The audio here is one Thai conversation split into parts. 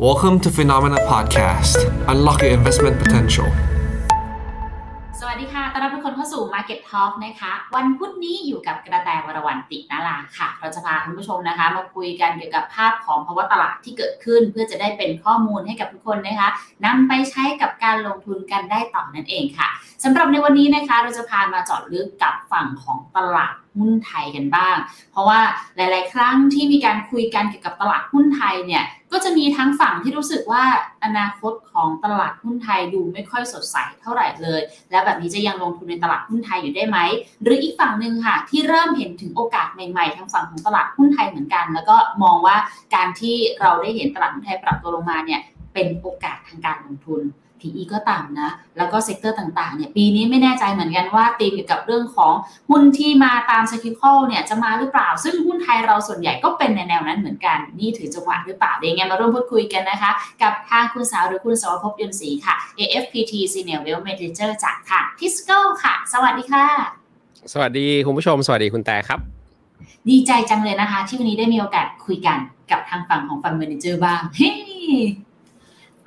Welcome to Phenomena Podcast. Unlock your investment potential. สวัสดีค่ะต้อนรับทุกคนเข้าสู่ Market Talk นะคะ วันพุธนี้อยู่กับกระแตวรวรรณตินาลาค่ะ เราจะพาคุณผู้ชมนะคะ มาคุยกันเกี่ยวกับภาพของภาวะตลาดที่เกิดขึ้น เพื่อจะได้เป็นข้อมูลให้กับทุกคนนะคะนำไปใช้กับการลงทุนกันได้ต่อนั่นเองค่ะสำหรับในวันนี้นะคะ เราจะพามาเจาะลึกกับฝั่งของตลาด หุ้นไทยกันบ้าง เพราะว่าหลาย ๆ ครั้งที่มีการคุยกันเกี่ยวกับตลาดหุ้นไทยเนี่ยก็จะมีทั้งฝั่งที่รู้สึกว่าอนาคตของตลาดหุ้นไทยดูไม่ค่อยสดใสเท่าไหร่เลย และแบบนี้จะยังลงทุนในตลาดหุ้นไทยอยู่ได้ไหม หรืออีกฝั่งหนึ่งค่ะ ที่เริ่มเห็นถึงโอกาสใหม่ ๆทางฝั่งของตลาดหุ้นไทยเหมือนกัน แล้วก็มองว่าการที่เราได้เห็นตลาดหุ้นไทยปรับตัวลงมาเนี่ยเป็นโอกาสทางการลงทุน PE ก็ต่ำนะ แล้วก็ sector ต่างๆเนี่ยปีนี้ไม่แน่ใจเหมือนกันว่าตีมเกี่ยวกับเรื่องของหุ้นที่มาตาม c y c l ลเนี่ยจะมาหรือเปล่า ซึ่งหุ้นไทยเราส่วนใหญ่ก็เป็นในแนวนั้นเหมือนกัน นี่ถือจังหวะหรือเปล่าเดี๋ยวไงมาร่วมพูดคุยกันนะคะ กับทางคุณสาวหรือคุณสวภพยนต์ศรีค่ะ AFPT Senior Wealth Manager จากทาง Tisco ค่ะ สวัสดีค่ะ สวัสดีคุณผู้ชม สวัสดีคุณแต่ครับ ดีใจจังเลยนะคะ ที่วันนี้ได้มีโอกาสคุยกันกับทางฝั่งของฟันเมนเจอร์บ้างเฮ้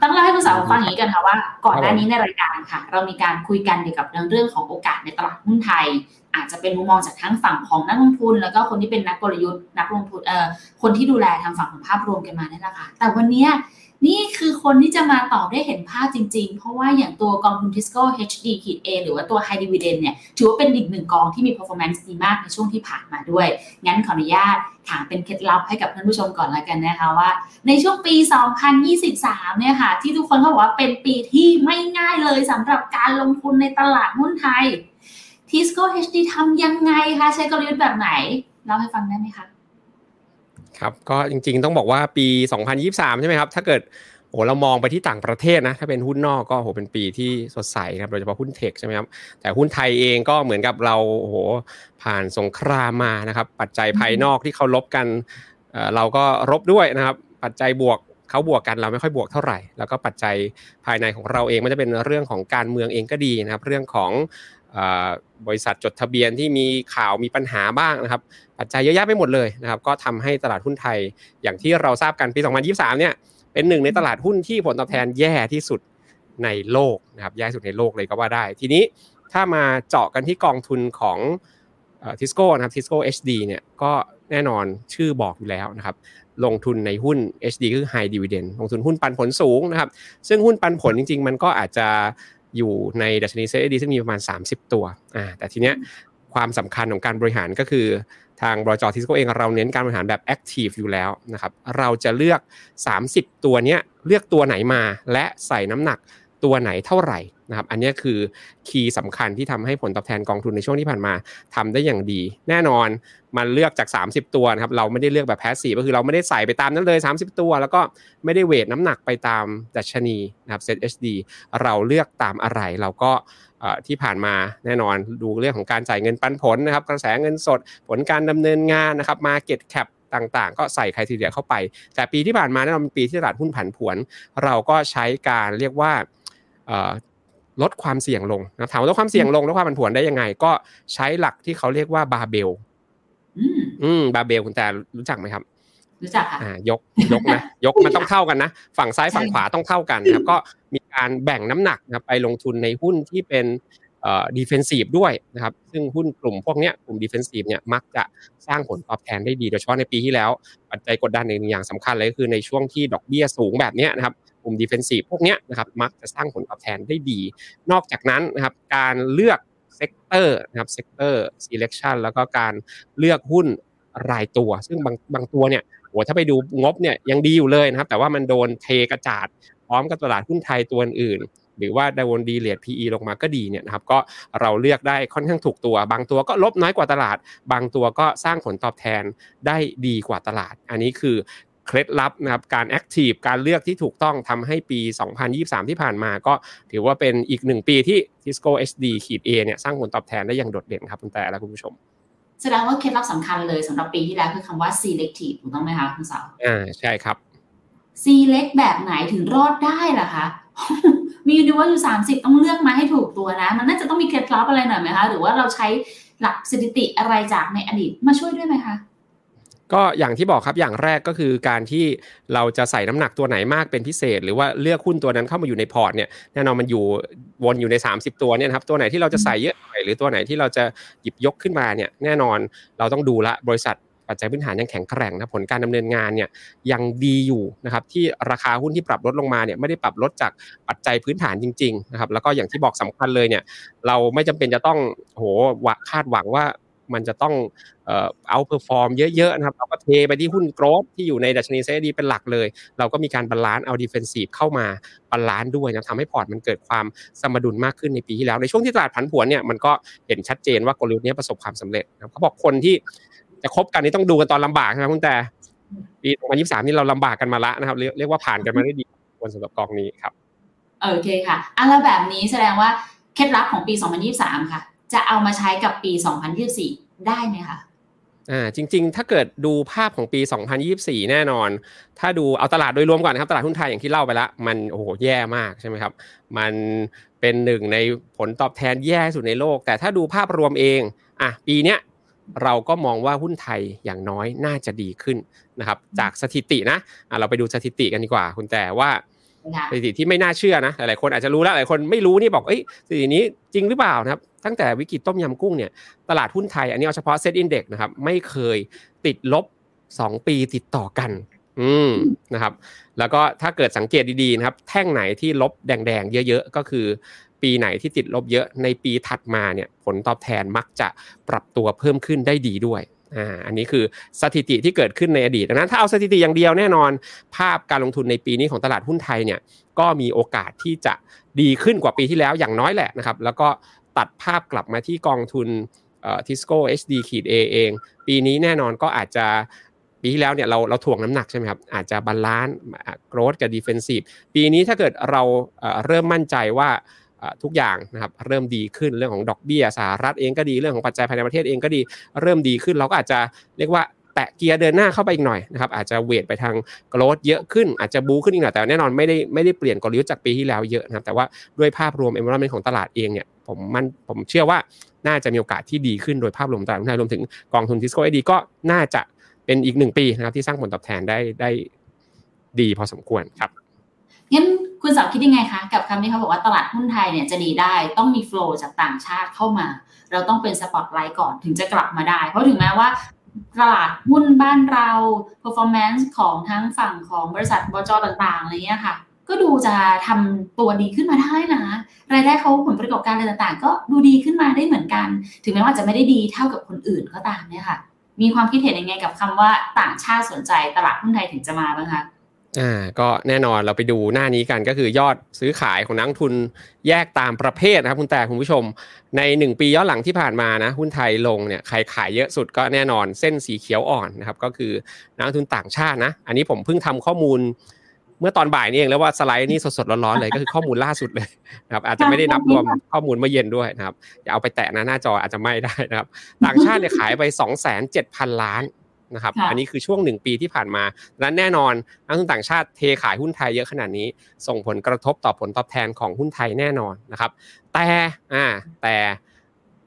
ต้องเล่าให้คุณสาวฟังอย่างนี้กันค่ะว่าก่อนหน้านี้ในรายการค่ะ เรามีการคุยกันเกี่ยวกับเรื่องของโอกาสในตลาดหุ้นไทย อาจจะเป็นมุมมองจากทั้งฝั่งของนักลงทุน แล้วก็คนที่เป็นนักกลยุทธ์นักลงทุนเอ่อคนที่ดูแลทางฝั่งของภาพรวมกันมานี่แหละค่ะแต่วันนี้ นี่คือคนที่จะมาตอบได้เห็นภาพจริง ๆ เพราะว่าอย่างตัวกองทุน Tisco HD ขีด A หรือว่าตัว High Dividend เนี่ย ถือว่าเป็นอีกหนึ่งกองที่มี performance ดีมากในช่วงที่ผ่านมาด้วย งั้นขออนุญาตถามเป็นเคล็ดลับให้กับท่านผู้ชมก่อนแล้วกันนะคะว่า ในช่วงปี 2023 เนี่ยค่ะ ที่ทุกคนเขาบอกว่าเป็นปีที่ไม่ง่ายเลยสำหรับการลงทุนในตลาดหุ้นไทย Tisco HD ทำยังไงคะใช้กลยุทธ์แบบไหนเล่าให้ฟังได้ไหมคะ ครับก็จริงๆต้องบอกว่าปี 2023 ใช่ไหมครับ ถ้าเกิดโอ้เรามองไปที่ต่างประเทศนะ ถ้าเป็นหุ้นนอกก็โหเป็นปีที่สดใสครับ โดยเฉพาะหุ้นเทคใช่ไหมครับ แต่หุ้นไทยเองก็เหมือนกับเราโอ้โหผ่านสงครามมานะครับ ปัจจัยภายนอกที่เขาลบกัน เราก็รบด้วยนะครับ ปัจจัยบวกเขาบวกกันเราไม่ค่อยบวกเท่าไหร่ แล้วก็ปัจจัยภายในของเราเองมันจะเป็นเรื่องของการเมืองเองก็ดีนะครับ เรื่องของ บริษัทจดทะเบียนที่มีข่าวมีปัญหาบ้างนะครับปัจจัยเยอะแยะไปหมดเลยนะครับ ก็ทำให้ตลาดหุ้นไทยอย่างที่เราทราบกันปี 2023 เนี่ยเป็นหนึ่งในตลาดหุ้นที่ผลตอบแทนแย่ที่สุดในโลกนะครับแย่สุดในโลกเลยก็ว่าได้ ทีนี้ถ้ามาเจาะกันที่กองทุนของทิสโก้นะครับทิสโก้ HD เนี่ยก็แน่นอนชื่อบอกอยู่แล้วนะครับ ลงทุนในหุ้น HD คือ High Dividend ลงทุนหุ้นปันผลสูงนะครับ ซึ่งหุ้นปันผลจริง ๆ มันก็อาจจะ อยู่ในดัชนี SETHD ซึ่งมีประมาณ 30 ตัวอ่าแต่ทีเนี้ยความสำคัญของการบริหารก็คือทางบลจ.ทิสโก้เองเราเน้นการบริหารแบบ active อยู่แล้วนะครับเราจะเลือก 30 ตัวเนี้ยเลือกตัวไหนมาและใส่น้ำหนัก ตัวไหนเท่าไหร่นะครับ อันนี้คือ key สำคัญที่ทำให้ผลตอบแทนกองทุนในช่วงที่ผ่านมาทำได้อย่างดี แน่นอนมันเลือกจาก 30 ตัวนะครับ เราไม่ได้เลือกแบบ passive ก็คือเราไม่ได้ใส่ไปตามนั้นเลย 30 ตัว แล้วก็ไม่ได้ weight น้ำหนักไปตามดัชนีนะครับ SETHD เราเลือกตามอะไรเราก็ที่ผ่านมาแน่นอนดูเรื่องของการจ่ายเงินปันผลนะครับ กระแสเงินสดผลการดำเนินงานนะครับ market cap ต่างๆ ก็ใส่ criteria เข้าไป แต่ปีที่ผ่านมาแน่นอนเป็นปีที่ตลาดหุ้นผันผวน เราก็ใช้การเรียกว่า ลดความเสี่ยงลงนะถามว่าลดความเสี่ยงลงลดความผันผวนได้ยังไง ก็ใช้หลักที่เขาเรียกว่าบาเบลอืมบาเบลคุณแต่รู้จักไหมครับรู้จักค่ะยกยกนะยกมันต้องเท่ากันนะฝั่งซ้ายฝั่งขวาต้องเท่ากันนะครับก็มีการแบ่งน้ำหนักนะไปลงทุนในหุ้นที่เป็นเอ่อ defensive ด้วยนะครับ ซึ่งหุ้นกลุ่มพวกนี้กลุ่ม defensive เนี่ยมักจะสร้างผลตอบแทนได้ดีโดยเฉพาะในปีที่แล้ว ปัจจัยกดดันหนึ่งอย่างสำคัญเลยก็คือในช่วงที่ดอกเบี้ยสูงแบบนี้นะครับก ลุ่ม defensive พวกนี้นะครับมักจะสร้างผลตอบแทนได้ดี นอกจากนั้นนะครับการเลือกเซกเตอร์นะครับเซกเตอร์ selection แล้วก็การเลือกหุ้นรายตัว ซึ่งบางบางตัวเนี่ยโหถ้าไปดูงบเนี่ยยังดีอยู่เลยนะครับ แต่ว่ามันโดนเทกระจาดพร้อมกับตลาดหุ้นไทยตัวอื่นหรือว่าดาวดีเลท PE ลงมาก็ดีเนี่ยนะครับก็เราเลือกได้ค่อนข้างถูกตัว บางตัวก็ลบน้อยกว่าตลาด บางตัวก็สร้างผลตอบแทนได้ดีกว่าตลาด อันนี้คือ เคล็ดลับนะครับการแอคทีฟการเลือกที่ถูกต้องทำให้ปี 2023 ที่ผ่านมาก็ถือว่าเป็นอีกหนึ่งปีที่ Tisco SD ขีด A เนี่ยสร้างผลตอบแทนได้อย่างโดดเด่นครับคุณแต่และคุณผู้ชมแสดงว่าเคล็ดลับสำคัญเลยสำหรับปีที่แล้วคือคำว่า selective ถูกต้องไหมคะคุณสาวอ่าใช่ครับ select แบบไหนถึงรอดได้ล่ะคะ มีดูว่าอยู่30ต้องเลือกมาให้ถูกตัวนะ มันน่าจะต้องมีเคล็ดลับอะไรหน่อยไหมคะ หรือว่าเราใช้หลักสถิติอะไรจากในอดีตมาช่วยด้วยไหมคะ ก็อย่างที่บอกครับอย่างแรกก็คือการที่เราจะใส่น้ำหนักตัวไหนมากเป็นพิเศษ หรือว่าเลือกหุ้นตัวนั้นเข้ามาอยู่ในพอร์ตเนี่ยแน่นอนมันอยู่วนอยู่ใน 30 ตัวเนี่ยครับตัวไหนที่เราจะใส่เยอะหน่อยหรือตัวไหนที่เราจะหยิบยกขึ้นมาเนี่ยแน่นอนเราต้องดูละบริษัทปัจจัยพื้นฐานยังแข็งแกร่งนะผลการดำเนินงานเนี่ยยังดีอยู่นะครับที่ราคาหุ้นที่ปรับลดลงมาเนี่ยไม่ได้ปรับลดจากปัจจัยพื้นฐานจริงๆนะครับแล้วก็อย่างที่บอกสำคัญเลยเนี่ยเราไม่จำเป็นจะต้องโหคาดหวังว่า มันจะต้อง outperform เยอะๆนะครับเราก็เทไปที่หุ้น growth ที่อยู่ในดัชนี SETHD เป็นหลักเลย เราก็มีการ balance เอา defensive เข้ามา balance ด้วยนะทำให้พอร์ตมันเกิดความสมดุลมากขึ้นในปีที่แล้ว ในช่วงที่ตลาดผันผวนเนี่ยมันก็เห็นชัดเจนว่ากลยุทธ์นี้ประสบความสำเร็จนะเขาบอกคนที่จะคบกันนี่ต้องดูกันตอนลำบากใช่ไหมคุณแต่ปี2023นี่เราลำบากกันมาละนะครับเรียกว่าผ่านกันมาได้ดีคนสำหรับกองนี้ครับโอเคค่ะอันแล้วแบบนี้แสดงว่าเคล็ดลับของปี 2023 ค่ะ จะเอามาใช้กับปี 2024 ได้ไหมคะอ่าจริง ๆ ถ้าเกิดดูภาพของปี 2024 แน่นอน ถ้าดูเอาตลาดโดยรวมก่อนนะครับ ตลาดหุ้นไทยอย่างที่เล่าไปแล้วมันโอ้โหแย่มากใช่ไหมครับ มันเป็นหนึ่งในผลตอบแทนแย่สุดในโลก แต่ถ้าดูภาพรวมเองอะปีเนี้ยเราก็มองว่าหุ้นไทยอย่างน้อยน่าจะดีขึ้นนะครับ จากสถิตินะอะเราไปดูสถิติกันดีกว่า คุณแต่ว่า สถิติที่ไม่น่าเชื่อนะหลายคนอาจจะรู้แล้วหลายคนไม่รู้นี่บอกเอ้ยสถิตินี้จริงหรือเปล่านะครับ ตั้งแต่วิกฤตต้มยำกุ้งเนี่ยตลาดหุ้นไทย อันนี้เอาเฉพาะเซ็ตอินเด็กนะครับไม่เคยติดลบ 2 ปีติดต่อกัน อืมนะครับ แล้วก็ถ้าเกิดสังเกตดีๆนะครับ แท่งไหนที่ลบแดงๆ เยอะ ๆ ก็คือ ปีไหนที่ติดลบเยอะในปีถัดมาเนี่ย ผลตอบแทนมักจะปรับตัวเพิ่มขึ้นได้ดีด้วย อ่าอันนี้คือสถิติที่เกิดขึ้นในอดีตดังนั้นถ้าเอาสถิติอย่างเดียวแน่นอน ภาพการลงทุนในปีนี้ของตลาดหุ้นไทยเนี่ยก็มีโอกาสที่จะดีขึ้นกว่าปีที่แล้วอย่างน้อยแหละนะครับแล้วก็ตัดภาพกลับมาที่กองทุนทิสโก้ HD ขีด A เอง ปีนี้แน่นอนก็อาจจะปีที่แล้วเนี่ยเราเราถ่วงน้ำหนักใช่ไหมครับ อาจจะ balance growth กับ defensive ปีนี้ถ้าเกิดเราเริ่มมั่นใจว่า ทุกอย่างนะครับเริ่มดีขึ้นเรื่องของดอกเบี้ยสหรัฐเองก็ดีเรื่องของปัจจัยภายในประเทศเองก็ดีเริ่มดีขึ้น เราก็อาจจะเรียกว่าแตะเกียร์เดินหน้าเข้าไปอีกหน่อยนะครับอาจจะเวทไปทางโกรดเยอะขึ้นอาจจะบูขึ้นอีกหน่อยแต่แน่นอนไม่ได้ไม่ได้เปลี่ยนกลยุทธ์จากปีที่แล้วเยอะนะครับแต่ว่าด้วยภาพรวม environment ของตลาดเองเนี่ยผมมันผมเชื่อว่าน่าจะมีโอกาสที่ดีขึ้นโดยภาพรวมตลาดหุ้นไทยรวมถึงกองทุนทิสโก้ไอดีก็น่าจะเป็นอีกหนึ่งปีนะครับที่สร้างผลตอบแทนได้ได้ดีพอสมควรครับ งั้นคุณสาวคิดยังไงคะกับคำที่เขาบอกว่าตลาดหุ้นไทยเนี่ยจะดีได้ต้องมีโฟล์จากต่างชาติเข้ามา เราต้องเป็นสปอตไลท์ก่อนถึงจะกลับมาได้ เพราะถึงแม้ว่าตลาดหุ้นบ้านเรา performance ของทั้งฝั่งของบริษัทบจต่างๆอะไรเงี้ยค่ะ ก็ดูจะทำตัวดีขึ้นมาได้นะ รายได้เขาผลประกอบการอะไรต่างๆ ก็ดูดีขึ้นมาได้เหมือนกัน ถึงแม้ว่าจะไม่ได้ดีเท่ากับคนอื่นก็ตามเนี่ยค่ะ มีความคิดเห็นยังไงกับคำว่าต่างชาติสนใจตลาดหุ้นไทยถึงจะมาบ้างคะ อ่าก็แน่นอนเราไปดูหน้านี้กันก็คือยอดซื้อขายของนักทุนแยกตามประเภทนะครับคุณแต่คุณผู้ชม ใน 1 ปีย้อนหลังที่ผ่านมานะหุ้นไทยลงเนี่ยใครขายเยอะสุดก็แน่นอนเส้นสีเขียวอ่อนนะครับก็คือนักทุนต่างชาตินะ อันนี้ผมเพิ่งทำข้อมูล เมื่อตอนบ่ายนี่เองแล้วว่าสไลด์นี่สดๆร้อนๆเลยก็คือข้อมูลล่าสุดเลยนะครับอาจจะไม่ได้นับรวมข้อมูลเมื่อเย็นด้วยนะครับอย่าเอาไปแตะนะหน้าจออาจจะไม่ได้นะครับ ต่างชาติเนี่ยขายไป 2 7 0 0 0 ล้าน นะครับ อันนี้คือช่วงหนึ่งปีที่ผ่านมาดังนั้นแน่นอนนักทุนต่างชาติเทขายหุ้นไทยเยอะขนาดนี้ ส่งผลกระทบต่อผลตอบแทนของหุ้นไทยแน่นอนนะครับ แต่อ่าแต่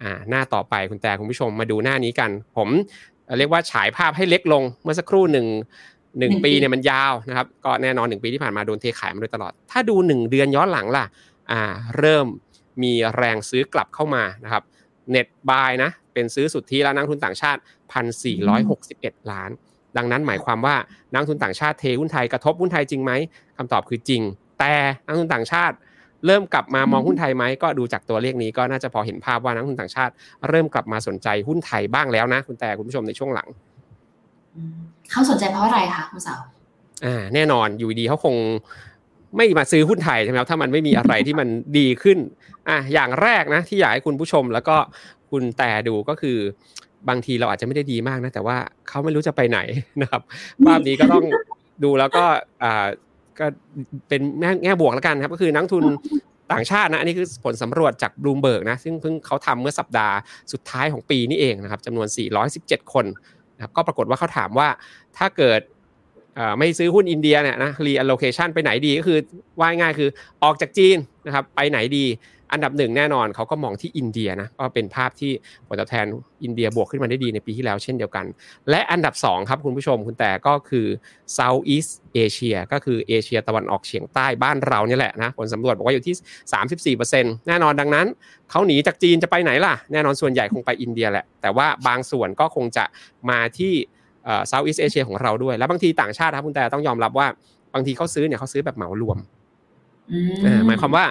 อ่าหน้าต่อไปคุณแต่คุณผู้ชมมาดูหน้านี้กัน ผมเรียกว่าฉายภาพให้เล็กลงเมื่อสักครู่หนึ่งหนึ่งปีเนี่ยมันยาวนะครับ ก็แน่นอนหนึ่งปีที่ผ่านมาโดนเทขายมาโดยตลอด ถ้าดูหนึ่งเดือนย้อนหลังล่ะอ่าเริ่มมีแรงซื้อกลับเข้ามานะครับ เน็ตบายนะเป็นซื้อสุทธิแล้วนักทุนต่างชาติ 1,461 ล้าน ดังนั้นหมายความว่านักทุนต่างชาติเทหุ้นไทยกระทบหุ้นไทยจริงไหมคำตอบคือจริง แต่นักทุนต่างชาติ เริ่มกลับมามองหุ้นไทยไหมก็ดูจากตัวเลขนี้ก็น่าจะพอเห็นภาพว่านักทุนต่างชาติ เริ่มกลับมาสนใจหุ้นไทยบ้างแล้วนะคุณแต่คุณผู้ชมในช่วงหลังเขาสนใจเพราะอะไรคะคุณสาวอ่าแน่นอนอยู่ดีเขาคง ไม่มาซื้อหุ้นไทยใช่ไหมครับถ้ามันไม่มีอะไรที่มันดีขึ้นอะอย่างแรกนะที่อยากให้คุณผู้ชมแล้วก็คุณแต่ดูก็คือบางทีเราอาจจะไม่ได้ดีมากนะ แต่ว่าเขาไม่รู้จะไปไหนนะครับภาพนี้ก็ต้องดูแล้วก็อ่าก็เป็นแง่บวกแล้วกันครับ ก็คือนักทุนต่างชาตินะอันนี้คือผลสำรวจจากบลูมเบิร์กนะซึ่งเพิ่งเขาทำเมื่อสัปดาห์สุดท้ายของปีนี้เองนะครับจำนวน 417 คนนะครับก็ปรากฏว่าเขาถามว่าถ้าเกิด ไม่ซื้อหุ้นอินเดียเนี่ยนะ reallocation ไปไหนดีก็คือว่ายง่ายคือออกจากจีนนะครับไปไหนดี อันดับหนึ่งแน่นอนเขาก็มองที่อินเดียนะก็เป็นภาพที่ผลตอบแทนอินเดียบวกขึ้นมาได้ดีในปีที่แล้วเช่นเดียวกัน และอันดับ 2 ครับคุณผู้ชมคุณแต่ก็คือ Southeast Asia ก็คือเอเชียตะวันออกเฉียงใต้บ้านเราเนี่ยแหละนะผลสำรวจบอกว่าอยู่ที่ 34%แน่นอนดังนั้นเขาหนีจากจีนจะไปไหนล่ะ แน่นอนส่วนใหญ่คงไปอินเดียแหละแต่ว่าบางส่วนก็คงจะมาที่ Southeast Asia ของเราด้วย แล้วบางทีต่างชาติครับคุณแต่ต้องยอมรับว่าบางทีเขาซื้อเนี่ยเขาซื้อแบบเหมารวมหมายความว่า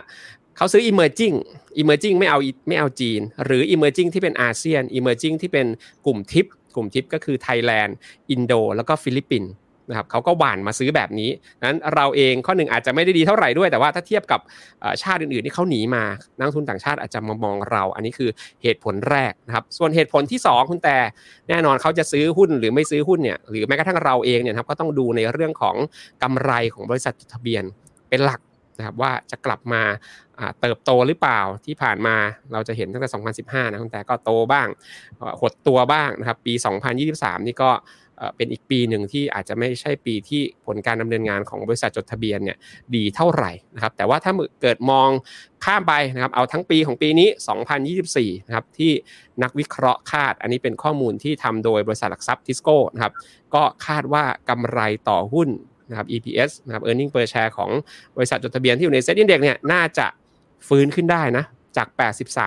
เขาซื้อ emerging emerging ไม่เอาไม่เอาจีน หรือ emerging ที่เป็นอาเซียน emerging ที่เป็นกลุ่มทิป กลุ่มทิปก็คือไทยแลนด์ อินโด แล้วก็ฟิลิปปินส์ นะครับเขาก็หว่านมาซื้อแบบนี้นั้นเราเองข้อหนึ่งอาจจะไม่ได้ดีเท่าไหร่ด้วย แต่ว่าถ้าเทียบกับชาติอื่นๆที่เขาหนีมา นักทุนต่างชาติอาจจะมามองเรา อันนี้คือเหตุผลแรกนะครับ ส่วนเหตุผลที่ 2 คุณแต่แน่นอนเขาจะซื้อหุ้นหรือไม่ซื้อหุ้นเนี่ยหรือแม้กระทั่งเราเองเนี่ยครับก็ต้องดูในเรื่องของกำไรของบริษัทจดทะเบียนเป็นหลักนะครับว่าจะกลับมาเติบโตหรือเปล่าที่ผ่านมาเราจะเห็นตั้งแต่ 2015 นะคุณแต่ก็โตบ้างหดตัวบ้างนะครับปี 2023 นี่ก็ เป็นอีกปีหนึ่งที่อาจจะไม่ใช่ปีที่ผลการดำเนินงานของบริษัทจดทะเบียนเนี่ยดีเท่าไหร่นะครับแต่ว่าถ้าเกิดมองข้ามไปนะครับเอาทั้งปีของปีนี้ 2024 นะครับที่นักวิเคราะห์คาด อันนี้เป็นข้อมูลที่ทำโดยบริษัทหลักทรัพย์ทิสโก้นะครับก็คาดว่ากำไรต่อหุ้นนะครับ EPS นะครับ earning per share ของบริษัทจดทะเบียนที่อยู่ใน SET Index เนี่ยน่าจะฟื้นขึ้นได้นะจาก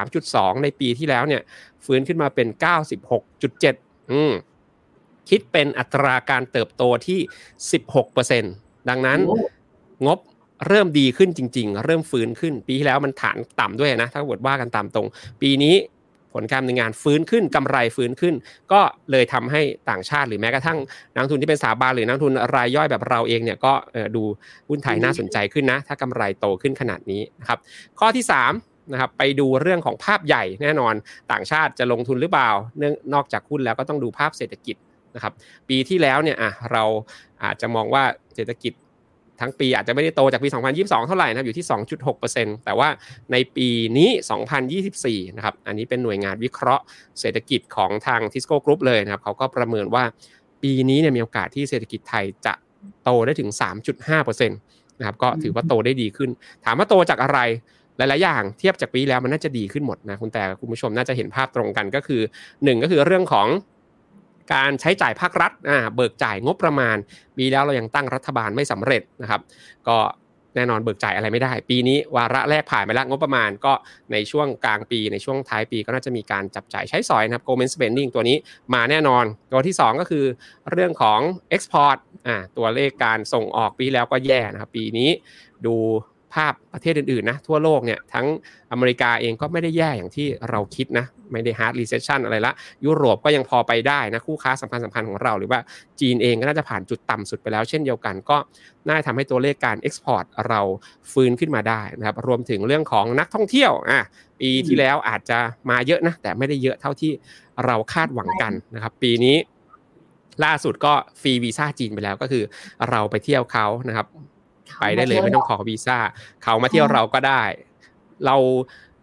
83.2 ในปีที่แล้วเนี่ยฟื้นขึ้นมาเป็น 96.7 อืม คิดเป็นอัตราการเติบโตที่ 16%ดังนั้นงบเริ่มดีขึ้นจริง ๆ เริ่มฟื้นขึ้น ปีที่แล้วมันฐานต่ำด้วยนะ ถ้าบดว่ากันตามตรง ปีนี้ผลการดำเนินงานฟื้นขึ้นกำไรฟื้นขึ้น ก็เลยทำให้ต่างชาติหรือแม้กระทั่งนักทุนที่เป็นสถาบันหรือนักทุนรายย่อยแบบเราเองเนี่ยก็ดูหุ้นไทยน่าสนใจขึ้นนะ ถ้ากำไรโตขึ้นขนาดนี้นะครับข้อที่3นะครับไปดูเรื่องของภาพใหญ่แน่นอนต่างชาติจะลงทุนหรือเปล่าเนื่องนอกจากหุ้นแล้วก็ต้องดูภาพเศรษฐกิจ นะครับปีที่แล้วเนี่ยอะเราอาจจะมองว่าเศรษฐกิจทั้งปีอาจจะไม่ได้โตจากปี 2022 เท่าไหร่นะอยู่ที่ 2.6%แต่ว่าในปีนี้ 2024 นะครับอันนี้เป็นหน่วยงานวิเคราะห์เศรษฐกิจของทางทิสโก้กรุ๊ปเลยนะครับเขาก็ประเมินว่าปีนี้เนี่ยมีโอกาสที่เศรษฐกิจไทยจะโตได้ถึง 3.5%นะครับก็ถือว่าโตได้ดีขึ้น ถามว่าโตจากอะไรหลาย ๆ อย่างเทียบจากปีแล้วมันน่าจะดีขึ้นหมดนะคุณแต่คุณผู้ชมน่าจะเห็นภาพตรงกันก็คือ 1 ก็คือเรื่องของ การใช้จ่ายภาครัฐอ่าเบิกจ่ายงบประมาณปีแล้วเรายังตั้งรัฐบาลไม่สำเร็จนะครับ ก็แน่นอนเบิกจ่ายอะไรไม่ได้ ปีนี้วาระแรกผ่านไปแล้วงบประมาณก็ในช่วงกลางปีในช่วงท้ายปีก็น่าจะมีการจับจ่ายใช้สอยนะครับ government spending ตัวนี้มาแน่นอน ตัวที่ 2 ก็คือเรื่องของ export อ่าตัวเลขการส่งออกปีแล้วก็แย่นะครับ ปีนี้ดู ภาพประเทศอื่นๆนะทั่วโลกเนี่ยทั้งอเมริกาเองก็ไม่ได้แย่อย่างที่เราคิดนะไม่ได้ hard recession อะไรละ ยุโรปก็ยังพอไปได้นะคู่ค้าสำคัญสำคัญของเรา หรือว่าจีนเองก็น่าจะผ่านจุดต่ำสุดไปแล้ว เช่นเดียวกันก็น่าทำให้ตัวเลขการ export เราฟื้นขึ้นมาได้นะครับรวมถึงเรื่องของนักท่องเที่ยวอะปีที่แล้วอาจจะมาเยอะนะแต่ไม่ได้เยอะเท่าที่เราคาดหวังกันนะครับปีนี้ล่าสุดก็ฟรีวีซ่าจีนไปแล้วก็คือเราไปเที่ยวเขานะครับ ไปได้เลยไม่ต้องขอวีซ่าเขามาเที่ยวเราก็ได้ เรา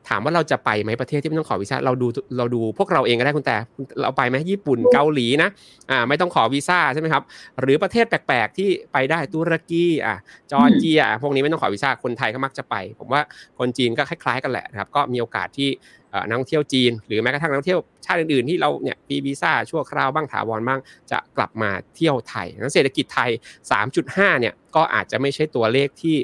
ถามว่าเราจะไปไหมประเทศที่ไม่ต้องขอวีซ่าเราดูเราดูพวกเราเองก็ได้คุณแต่เราไปไหมญี่ปุ่นเกาหลีนะอ่าไม่ต้องขอวีซ่าใช่ไหมครับ หรือประเทศแปลกๆ ที่ไปได้ตุรกีอะจอร์เจียพวกนี้ไม่ต้องขอวีซ่าคนไทยก็มักจะไป ผมว่าคนจีนก็คล้าย ๆ กันแหละนะครับก็มีโอกาสที่นักท่องเที่ยวจีน หรือแม้กระทั่งนักท่องเที่ยวชาติอื่นๆที่เราเนี่ยปีวีซ่าชั่วคราวบ้างถาวรบ้างจะกลับมาเที่ยวไทยนั้นเศรษฐกิจไทย 3.5เนี่ยก็อาจจะไม่ใช่ตัวเลขที่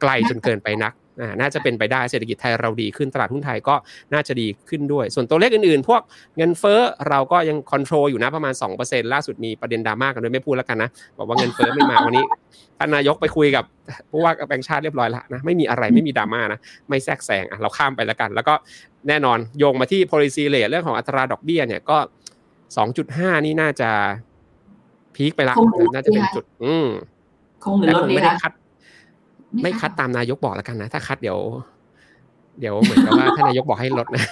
ไกลจนเกินไปนัก น่าจะเป็นไปได้เศรษฐกิจไทยเราดีขึ้นตลาดหุ้นไทยก็น่าจะดีขึ้นด้วย ส่วนตัวเลขอื่นๆ พวกเงินเฟ้อเราก็ยังคอนโทรลอยู่นะประมาณ 2%ล่าสุดมีประเด็นดราม่ากันด้วยไม่พูดแล้วกันนะบอกว่าเงินเฟ้อไม่มาวันนี้ท่านนายกไปคุยกับผู้ว่าแบงค์ชาติเรียบร้อยแล้วนะไม่มีอะไรไม่มีดราม่านะไม่แทรกแซงอะเราข้ามไปแล้วกัน แล้วก็แน่นอนโยงมาที่ policy rate เรื่องของอัตราดอกเบี้ยเนี่ยก็ 2.5 นี่น่าจะพีคไปละน่าจะเป็นจุด อืมคงหรือลดไม่ได้คัด ไม่คัดตามนายกบอกแล้วกันนะ ถ้าคัดเดี๋ยวเดี๋ยวเหมือนกับว่าท่านนายกบอกให้ลดนะ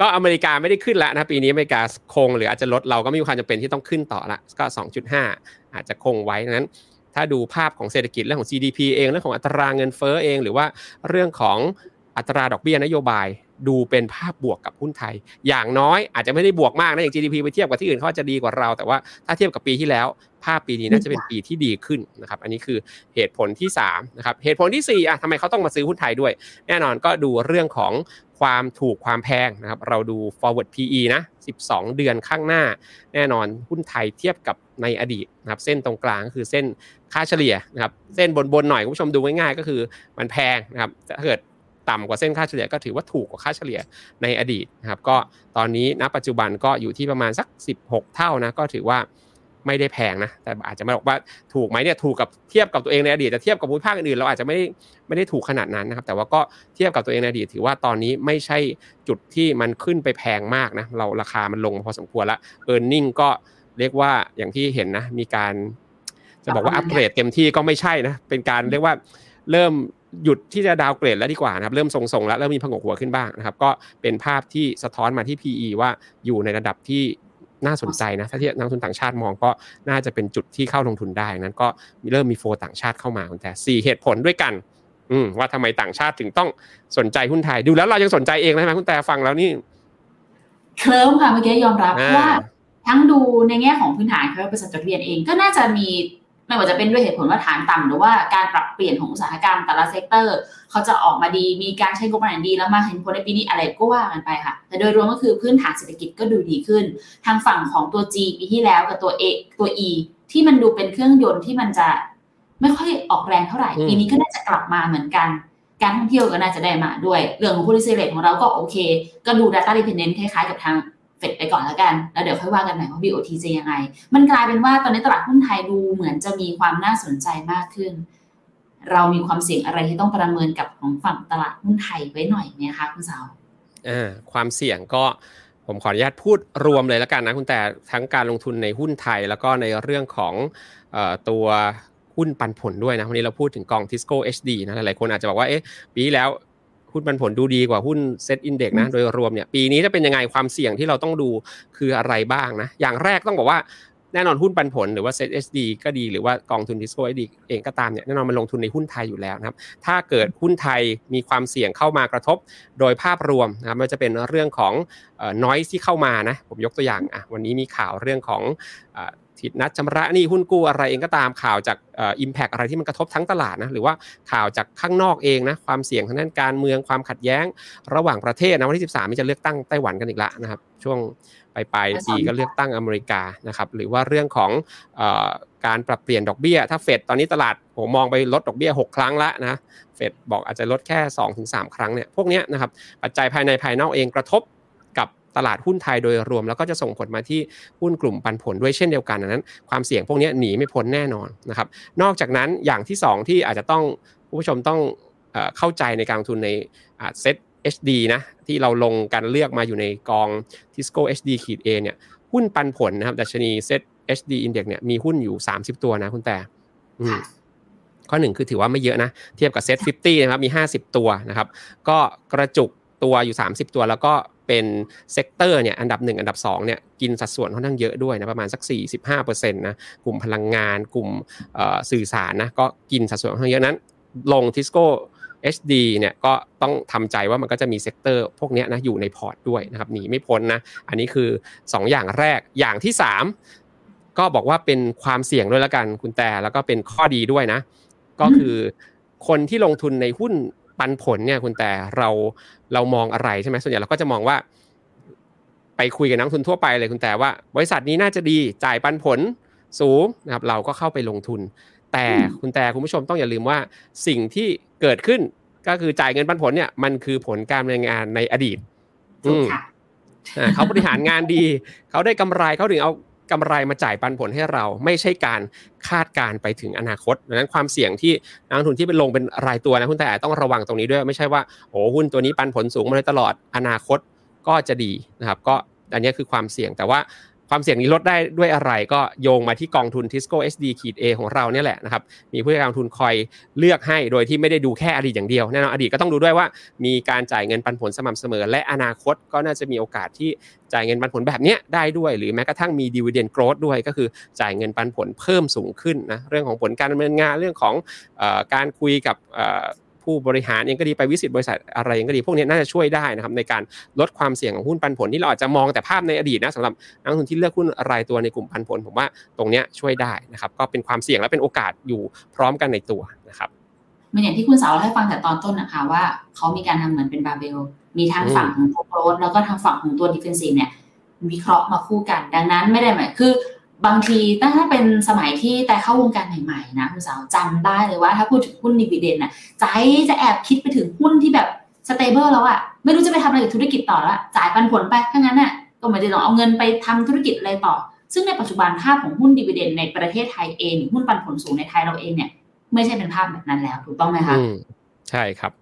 ก็อเมริกาไม่ได้ขึ้นแล้วนะปีนี้อเมริกาคงหรืออาจจะลดเราก็ไม่มีความจำเป็นที่ต้องขึ้นต่อละก็สองจุดห้าอาจจะคงไว้นั้น ถ้าดูภาพของเศรษฐกิจเรื่องของ GDP เองเรื่องของอัตราเงินเฟ้อเอง หรือว่าเรื่องของอัตราดอกเบี้ยนโยบายดูเป็นภาพบวกกับหุ้นไทย อย่างน้อยอาจจะไม่ได้บวกมากนะอย่าง GDP ไปเทียบกับที่อื่นเขาจะดีกว่าเรา แต่ว่าถ้าเทียบกับปีที่แล้ว ภาพปีนี้น่าจะเป็นปีที่ดีขึ้นนะครับ อันนี้คือเหตุผลที่3นะครับ เหตุผลที่4อะทำไมเขาต้องมาซื้อหุ้นไทยด้วย แน่นอนก็ดูเรื่องของความถูกความแพงนะครับ เราดู forward PE นะ 12 เดือนข้างหน้า แน่นอนหุ้นไทยเทียบกับในอดีตนะครับ เส้นตรงกลางคือเส้นค่าเฉลี่ยนะครับ เส้นบนๆหน่อยคุณผู้ชมดูง่ายๆ ก็คือมันแพงนะครับถ้าเกิดต่ำกว่าเส้นค่าเฉลี่ยก็ถือว่าถูกกว่าค่าเฉลี่ยในอดีตนะครับ ก็ตอนนี้ณปัจจุบันก็อยู่ที่ประมาณสัก 16 เท่านะก็ถือว่า ไม่ได้แพงนะแต่อาจจะไม่บอกว่าถูกไหมเนี่ยถูกกับเทียบกับตัวเองในอดีตแต่เทียบกับภูมิภาคอื่นๆเราอาจจะไม่ได้ไม่ได้ถูกขนาดนั้นนะครับ แต่ว่าก็เทียบกับตัวเองในอดีตถือว่าตอนนี้ไม่ใช่จุดที่มันขึ้นไปแพงมากนะเราราคามันลงพอสมควรแล้วเออร์เน็งก็เรียกว่าอย่างที่เห็นนะ มีการจะบอกว่าอัปเกรดเต็มที่ก็ไม่ใช่นะ เป็นการเรียกว่าเริ่มหยุดที่จะดาวเกรดแล้วดีกว่านะครับเริ่มทรงๆแล้วเริ่มมีผงกหัวขึ้นบ้างนะครับ ก็เป็นภาพที่สะท้อนมาที่ PE ว่าอยู่ในระดับที่ น่าสนใจนะถ้าที่นักทุนต่างชาติมองก็น่าจะเป็นจุดที่เข้าลงทุนได้นั้นก็เริ่มมีโฟต่างชาติเข้ามาแต่สี่เหตุผลด้วยกันอืมว่าทำไมต่างชาติถึงต้องสนใจหุ้นไทย ดูแล้วเรายังสนใจเองใช่ไหมคุณแต่ฟังแล้วนี่เคลิ้มค่ะเมื่อกี้ยอมรับเพราะว่าทั้งดูในแง่ของพื้นฐานเขาบริษัทจดทะเบียนเองก็น่าจะมี ไม่ว่าจะเป็นด้วยเหตุผลว่าฐานต่ำหรือว่าการปรับเปลี่ยนของอุตสาหกรรมแต่ละ sector เขาจะออกมาดีมีการใช้งบประมาณดี แล้วมาเห็นผลในปีนี้อะไรก็ว่ากันไปค่ะ แต่โดยรวมก็คือพื้นฐานเศรษฐกิจก็ดูดีขึ้น ทางฝั่งของตัว G ปีที่แล้วกับตัว A ตัว E ที่มันดูเป็นเครื่องยนต์ที่มันจะไม่ค่อยออกแรงเท่าไหร่ ปีนี้ก็น่าจะกลับมาเหมือนกัน การท่องเที่ยวก็น่าจะได้มาด้วย เรื่องของ policy rate ของเราก็โอเค ก็ดู data dependent คล้ายๆกับทาง เฟดไปก่อนแล้วกัน แล้วเดี๋ยวค่อยว่ากันใหม่ว่า BOT จะยังไง มันกลายเป็นว่าตอนนี้ตลาดหุ้นไทยดูเหมือนจะมีความน่าสนใจมากขึ้น เรามีความเสี่ยงอะไรที่ต้องประเมินกับของฝั่งตลาดหุ้นไทยไว้หน่อยไหมคะคุณสาวอ่าความเสี่ยงก็ผมขออนุญาตพูดรวมเลยแล้วกันนะคุณแต่ทั้งการลงทุนในหุ้นไทย แล้วก็ในเรื่องของตัวหุ้นปันผลด้วยนะวันนี้เราพูดถึงกองทิสโก้ HD นะหลายคนอาจจะบอกว่าเอ๊ะปีแล้ว หุ้นปันผลดูดีกว่าหุ้น SET Index นะโดยรวมเนี่ยปีนี้จะเป็นยังไงความเสี่ยงที่เราต้องดูคืออะไรบ้างนะอย่างแรกต้องบอกว่าแน่นอนหุ้นปันผลหรือว่า SET HD ก็ดีหรือว่ากองทุนทิสโก้ HD เองก็ตามเนี่ยแน่นอนมันลงทุนในหุ้นไทยอยู่แล้วนะครับถ้าเกิดหุ้นไทยมีความเสี่ยงเข้ามากระทบโดยภาพรวมนะครับมันจะเป็นเรื่องของน้อยที่เข้ามานะผมยกตัวอย่างอะวันนี้มีข่าวเรื่องของ ผิดนัดชำระนี่หุ้นกู้อะไรเองก็ตามข่าวจากอิมแพกอะไรที่มันกระทบทั้งตลาดนะหรือว่าข่าวจากข้างนอกเองนะความเสี่ยงทางด้านการเมืองความขัดแย้งระหว่างประเทศนะวันที่ 13มีจะเลือกตั้งไต้หวันกันอีกละนะครับ ช่วงปลายปลายปีก็เลือกตั้งอเมริกานะครับหรือว่าเรื่องของการปรับเปลี่ยนดอกเบี้ย ถ้าเฟดตอนนี้ตลาดผมมองไปลดดอกเบี้ย 6 ครั้งละนะเฟดบอกอาจจะลดแค่ 2-3 ครั้งเนี่ยพวกนี้นะครับปัจจัยภายในภายนอกเองกระทบ ตลาดหุ้นไทยโดยรวม แล้วก็จะส่งผลมาที่หุ้นกลุ่มปันผลด้วยเช่นเดียวกันนั้น ความเสี่ยงพวกนี้หนีไม่พ้นแน่นอนนะครับนอกจากนั้นอย่างที่ 2 ที่อาจจะต้องผู้ชมต้องเข้าใจในการลงทุนในเซ็ต HD นะที่เราลงการเลือกมาอยู่ในกอง Tisco HD ขีด A เนี่ยหุ้นปันผลนะครับดัชนีเซ็ต HD Index เนี่ยมีหุ้นอยู่ 30 ตัวนะคุณแต่ข้อหนึ่งคือถือว่าไม่เยอะนะ เทียบกับเซ็ต50นะครับมี 50 ตัวนะครับ ก็กระจุก ตัวอยู่ 30 ตัวแล้วก็เป็น sector เนี่ยอันดับ 1 อันดับ2เนี่ยกินสัดส่วนค่อนข้างเยอะด้วยนะประมาณสัก 45%นะกลุ่มพลังงานกลุ่มสื่อสารนะก็กินสัดส่วนค่อนข้างเยอะนั้น ลงทิสโก้ HD เนี่ยก็ต้องทำใจว่ามันก็จะมี sector พวกนี้นะอยู่ในพอร์ตด้วยนะครับหนีไม่พ้นนะอันนี้คือ 2 อย่างแรกอย่างที่ 3 ก็บอกว่าเป็นความเสี่ยงด้วยละกันคุณแต่แล้วก็เป็นข้อดีด้วยนะ ก็คือคนที่ลงทุนในหุ้น ปันผลเนี่ยคุณแต่เราเรามองอะไรใช่ไหมส่วนใหญ่เราก็จะมองว่า ไปคุยกับนักทุนทั่วไปเลยคุณแต่ว่า บริษัทนี้น่าจะดีจ่ายปันผลสูงนะครับเราก็เข้าไปลงทุน แต่คุณแต่คุณผู้ชมต้องอย่าลืมว่าสิ่งที่เกิดขึ้นก็คือจ่ายเงินปันผลเนี่ยมันคือผลการดำเนินงานในอดีตเขาบริหารงานดี เขาได้กำไรเขาถึงเอา กำไรมาจ่ายปันผลให้เราไม่ใช่การคาดการไปถึงอนาคตดังนั้นความเสี่ยงที่นักทุนที่เป็นลงเป็นรายตัวนะคุณแต่ต้องระวังตรงนี้ด้วยไม่ใช่ว่าโอ้หุ้นตัวนี้ปันผลสูงมาเลยตลอดอนาคตก็จะดีนะครับ ก็อันนี้คือความเสี่ยงแต่ว่า ความเสี่ยงนี้ลดได้ด้วยอะไรก็โยงมาที่กองทุน Tisco SD ขีด A ของเราเนี่ยแหละนะครับ มีผู้จัดการทุนคอยเลือกให้โดยที่ไม่ได้ดูแค่อดีตอย่างเดียวแน่นอนอดีตก็ต้องดูด้วยว่า มีการจ่ายเงินปันผลสม่ำเสมอ และอนาคตก็น่าจะมีโอกาสที่จ่ายเงินปันผลแบบนี้ได้ด้วย หรือแม้กระทั่งมีดีเวเดนโกรดด้วย ก็คือจ่ายเงินปันผลเพิ่มสูงขึ้นนะเรื่องของผลการดำเนินงานเรื่องของการคุยกับ ผู้บริหารเองก็ดีไปวิสิตบริษัทอะไรเองก็ดีพวกนี้น่าจะช่วยได้นะครับในการลดความเสี่ยงของหุ้นปันผลที่เราอาจจะมองแต่ภาพในอดีตนะสำหรับนักลงทุนที่เลือกหุ้นรายตัวในกลุ่มปันผล ผมว่าตรงนี้ช่วยได้นะครับก็เป็นความเสี่ยงและเป็นโอกาสอยู่พร้อมกันในตัวนะครับเหมือนอย่างที่คุณสาวเล่าให้ฟังแต่ตอนต้นนะคะว่าเขามีการทำเหมือนเป็นบาเบลมีทั้งฝั่งของ growth แล้วก็ทางฝั่งของตัว defensive เนี่ยวิเคราะห์มาคู่กัน ดังนั้นไม่ได้หมายคือ บางทีถ้าเป็นสมัยที่แต่เข้าวงการใหม่ๆนะคุณสาวจำได้เลยว่าถ้าพูดถึงหุ้น dividend น่ะใจจะแอบคิดไปถึงหุ้นที่แบบ stable แล้วอะไม่รู้จะไปทำอะไรกับธุรกิจต่อแล้วจ่ายปันผลไปถ้างั้นน่ะก็ไม่ได้ต้องเอาเงินไปทำธุรกิจอะไรต่อ ซึ่งในปัจจุบันภาพของหุ้น dividend ในประเทศไทยเองหุ้นปันผลสูงในไทยเราเองเนี่ย ไม่ใช่เป็นภาพแบบนั้นแล้ว ถูกต้องไหมคะใช่ครับ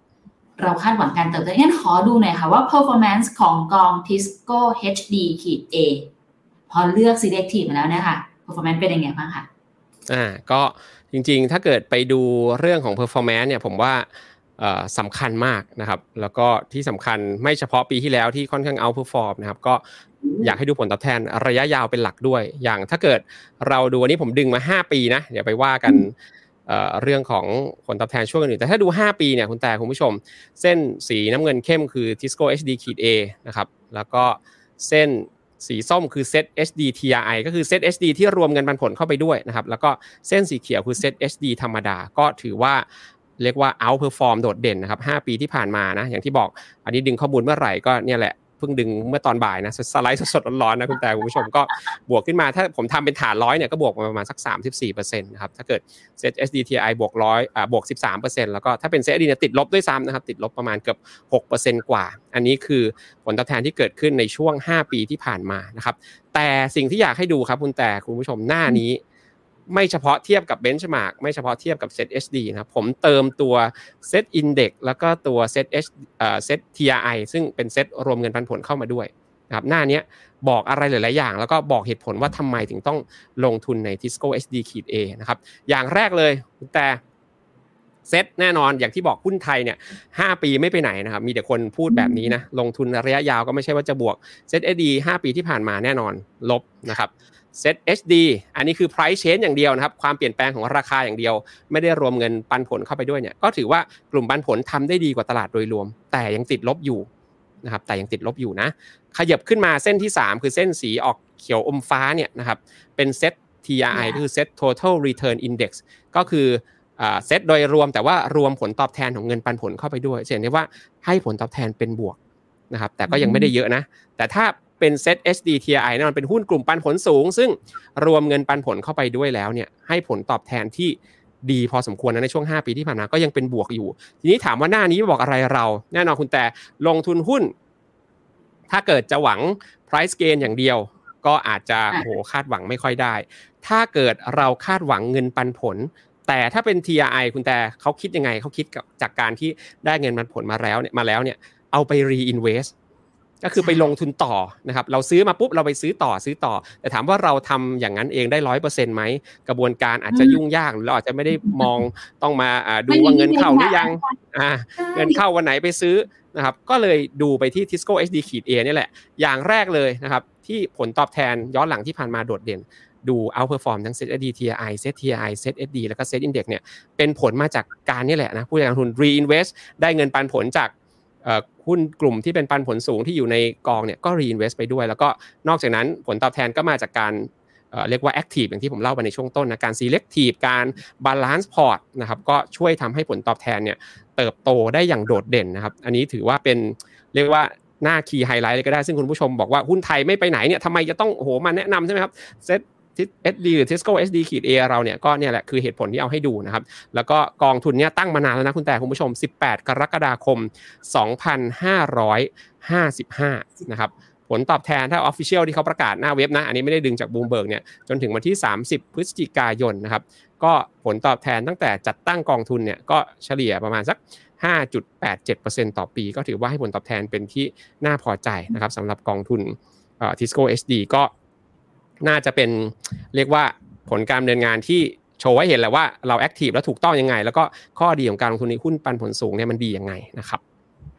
เราคาดหวังการเติบโตงั้นขอดูหน่อยค่ะว่า performance ของกอง Tisco HD ขีด A พอเลือก selective มาแล้วเนี่ยค่ะ performance เป็นยังไงบ้างคะอ่าก็จริงๆ ถ้าเกิดไปดูเรื่องของ performance เนี่ยผมว่าสำคัญมากนะครับ แล้วก็ที่สำคัญไม่เฉพาะปีที่แล้วที่ค่อนข้างเอา perform นะครับ ก็อยากให้ดูผลตอบแทนระยะยาวเป็นหลักด้วย อย่างถ้าเกิดเราดูวันนี้ผมดึงมา 5 ปีนะเดี๋ยวไปว่ากันเรื่องของผลตอบแทนช่วงอื่นแต่ถ้าดู 5 ปีเนี่ยคุณแต่คุณผู้ชม เส้นสีน้ำเงินเข้มคือ Tisco HD ขีด A นะครับแล้วก็เส้น สีส้มคือเซต HD TRI ก็คือเซต HD ที่รวมเงินปันผลเข้าไปด้วยนะครับ แล้วก็เส้นสีเขียวคือเซต HD ธรรมดา ก็ถือว่าเรียกว่า outperform โดดเด่นนะครับ 5 ปีที่ผ่านมานะ อย่างที่บอก อันนี้ดึงข้อมูลเมื่อไหร่ก็เนี่ยแหละ เพิ่งดึงเมื่อตอนบ่ายนะสไลด์สดๆร้อนๆนะคุณแต่คุณผู้ชมก็บวกขึ้นมาถ้าผมทำเป็นฐานร้อยเนี่ยก็บวกมาประมาณสัก 34%นะครับถ้าเกิดเซ็ต SDTI บวกร้อยอ่าบวก 13%แล้วก็ถ้าเป็น SET HD เนี่ยติดลบด้วยซ้ำนะครับติดลบประมาณเกือบ 6%กว่า อันนี้คือผลตอบแทนที่เกิดขึ้นในช่วง 5 ปีที่ผ่านมานะครับแต่สิ่งที่อยากให้ดูครับคุณแต่คุณผู้ชมหน้านี้ ไม่เฉพาะเทียบกับ benchmark ไม่เฉพาะเทียบกับเซต HD นะครับผมเติมตัว SET Index แล้วก็ตัวเซตเอชเอ่อเซต TRI ซึ่งเป็นเซตรวมเงินปันผลเข้ามาด้วยนะครับหน้านี้บอกอะไรหลาย ๆ อย่าง แล้วก็บอกเหตุผลว่าทำไมถึงต้องลงทุนใน Tisco HD ขีด A นะครับอย่างแรกเลยแต่เซตแน่นอนอย่างที่บอกหุ้นไทยเนี่ยหปีไม่ไปไหนนะครับ มีแต่คนพูดแบบนี้นะ ลงทุนระยะยาวก็ไม่ใช่ว่าจะบวกเซตเอดีห้าปีที่ผ่านมาแน่นอนลบนะครับ เซต HD อันนี้คือ price change อย่างเดียวนะครับ ความเปลี่ยนแปลงของราคาอย่างเดียว ไม่ได้รวมเงินปันผลเข้าไปด้วยเนี่ย ก็ถือว่ากลุ่มปันผลทำได้ดีกว่าตลาดโดยรวม แต่ยังติดลบอยู่นะครับ แต่ยังติดลบอยู่นะ ขยับขึ้นมาเส้นที่ 3 คือเส้นสีออกเขียวอมฟ้าเนี่ยนะครับ เป็นเซต TRI คือเซต total return index ก็คือเซตโดยรวมแต่ว่ารวมผลตอบแทนของเงินปันผลเข้าไปด้วยเห็นได้ว่าให้ผลตอบแทนเป็นบวกนะครับ แต่ก็ยังไม่ได้เยอะนะ แต่ถ้า เป็นเซต SDTI นั่นเป็นหุ้นกลุ่มปันผลสูง ซึ่งรวมเงินปันผลเข้าไปด้วยแล้วเนี่ยให้ผลตอบแทนที่ดีพอสมควรนะในช่วง 5 ปีที่ผ่านมาก็ยังเป็นบวกอยู่ ทีนี้ถามว่าหน้านี้บอกอะไรเรา แน่นอนคุณแต่ลงทุนหุ้น ถ้าเกิดจะหวัง price gain อย่างเดียว ก็อาจจะโหคาดหวังไม่ค่อยได้ ถ้าเกิดเราคาดหวังเงินปันผล แต่ถ้าเป็น TRI คุณแต่เขาคิดยังไงเขาคิดจากการที่ได้เงินปันผลมาแล้วเนี่ยมาแล้วเนี่ยเอาไป reinvest ก็คือไปลงทุนต่อนะครับเราซื้อมาปุ๊บเราไปซื้อต่อซื้อต่อ แต่ถามว่าเราทำอย่างนั้นเองได้ร้อยเปอร์เซ็นต์ไหมกระบวนการอาจจะยุ่งยากหรือเราอาจจะไม่ได้มองต้องมาดูว่าเงินเข้าหรือยังอ่าเงินเข้าวันไหนไปซื้อนะครับก็เลยดูไปที่ Tisco HD ขีด A นี่แหละ อย่างแรกเลยนะครับที่ผลตอบแทนย้อนหลังที่ผ่านมาโดดเด่น ดู outperform ทั้ง Set SD TI Set TI Set SD แล้วก็ Set Index เนี่ยเป็นผลมาจากการนี่แหละนะผู้จัดการทุน reinvest ได้เงินปันผลจาก หุ้นกลุ่มที่เป็นปันผลสูงที่อยู่ในกองเนี่ยก็ reinvest ไปด้วย แล้วก็นอกจากนั้นผลตอบแทนก็มาจากการเรียกว่า active อย่างที่ผมเล่าไปในช่วงต้นนะการ selective การ balance พอร์ต นะครับก็ช่วยทำให้ผลตอบแทนเนี่ยเติบโตได้อย่างโดดเด่นนะครับ อันนี้ถือว่าเป็นเรียกว่าหน้า key highlight เลยก็ได้ ซึ่งคุณผู้ชมบอกว่าหุ้นไทยไม่ไปไหนเนี่ยทำไมจะต้องโอ้โหมาแนะนำใช่ไหมครับเซ็ต SD หรือ Tisco SD ขีด A เราเนี่ยก็เนี่ยแหละคือเหตุผลที่เอาให้ดูนะครับ แล้วก็กองทุนเนี่ยตั้งมานานแล้วนะคุณแต่คุณผู้ชม 18 กรกฎาคม 2555 นะครับผลตอบแทนถ้า official ที่เขาประกาศหน้าเว็บนะ อันนี้ไม่ได้ดึงจากบูมเบิร์กเนี่ยจนถึงวันที่ 30 พฤศจิกายนนะครับ ก็ผลตอบแทนตั้งแต่จัดตั้งกองทุนเนี่ยก็เฉลี่ยประมาณสัก 5.87%ต่อปี ก็ถือว่าให้ผลตอบแทนเป็นที่น่าพอใจนะครับสำหรับกองทุนทิสโก้ HD ก็ น่าจะเป็นเรียกว่าผลการดำเนินงานที่โชว์ให้เห็นแหละว่าเรา active แล้วถูกต้องยังไง แล้วก็ข้อดีของการลงทุนในหุ้นปันผลสูงเนี่ยมันดียังไงนะครับ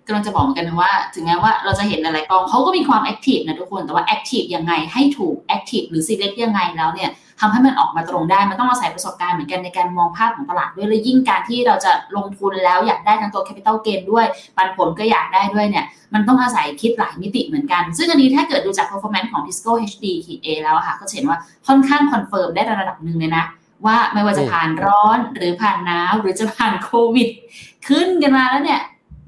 กำลังจะบอกกันว่า ถึงแม้ว่าเราจะเห็นหลายกองเขาก็มีความ active นะทุกคนแต่ว่า active ยังไงให้ถูก active หรือ select ยังไงแล้วเนี่ย ทำให้มันออกมาตรงได้ มันต้องอาศัยประสบการณ์เหมือนกันในการมองภาพของตลาดด้วย และยิ่งการที่เราจะลงทุนแล้วอยากได้ทั้งตัว capital gain ด้วย ปันผลก็อยากได้ด้วยเนี่ย มันต้องอาศัยคิดหลายมิติเหมือนกัน ซึ่งอันนี้ถ้าเกิดดูจาก performance ของ Tisco HD ขีด A แล้วค่ะ ก็เห็นว่าค่อนข้าง confirm ได้ระดับหนึ่งเลยนะว่าไม่ว่าจะผ่านร้อนหรือผ่านหนาวหรือจะผ่านโควิด ขึ้นกันมาแล้วเนี่ย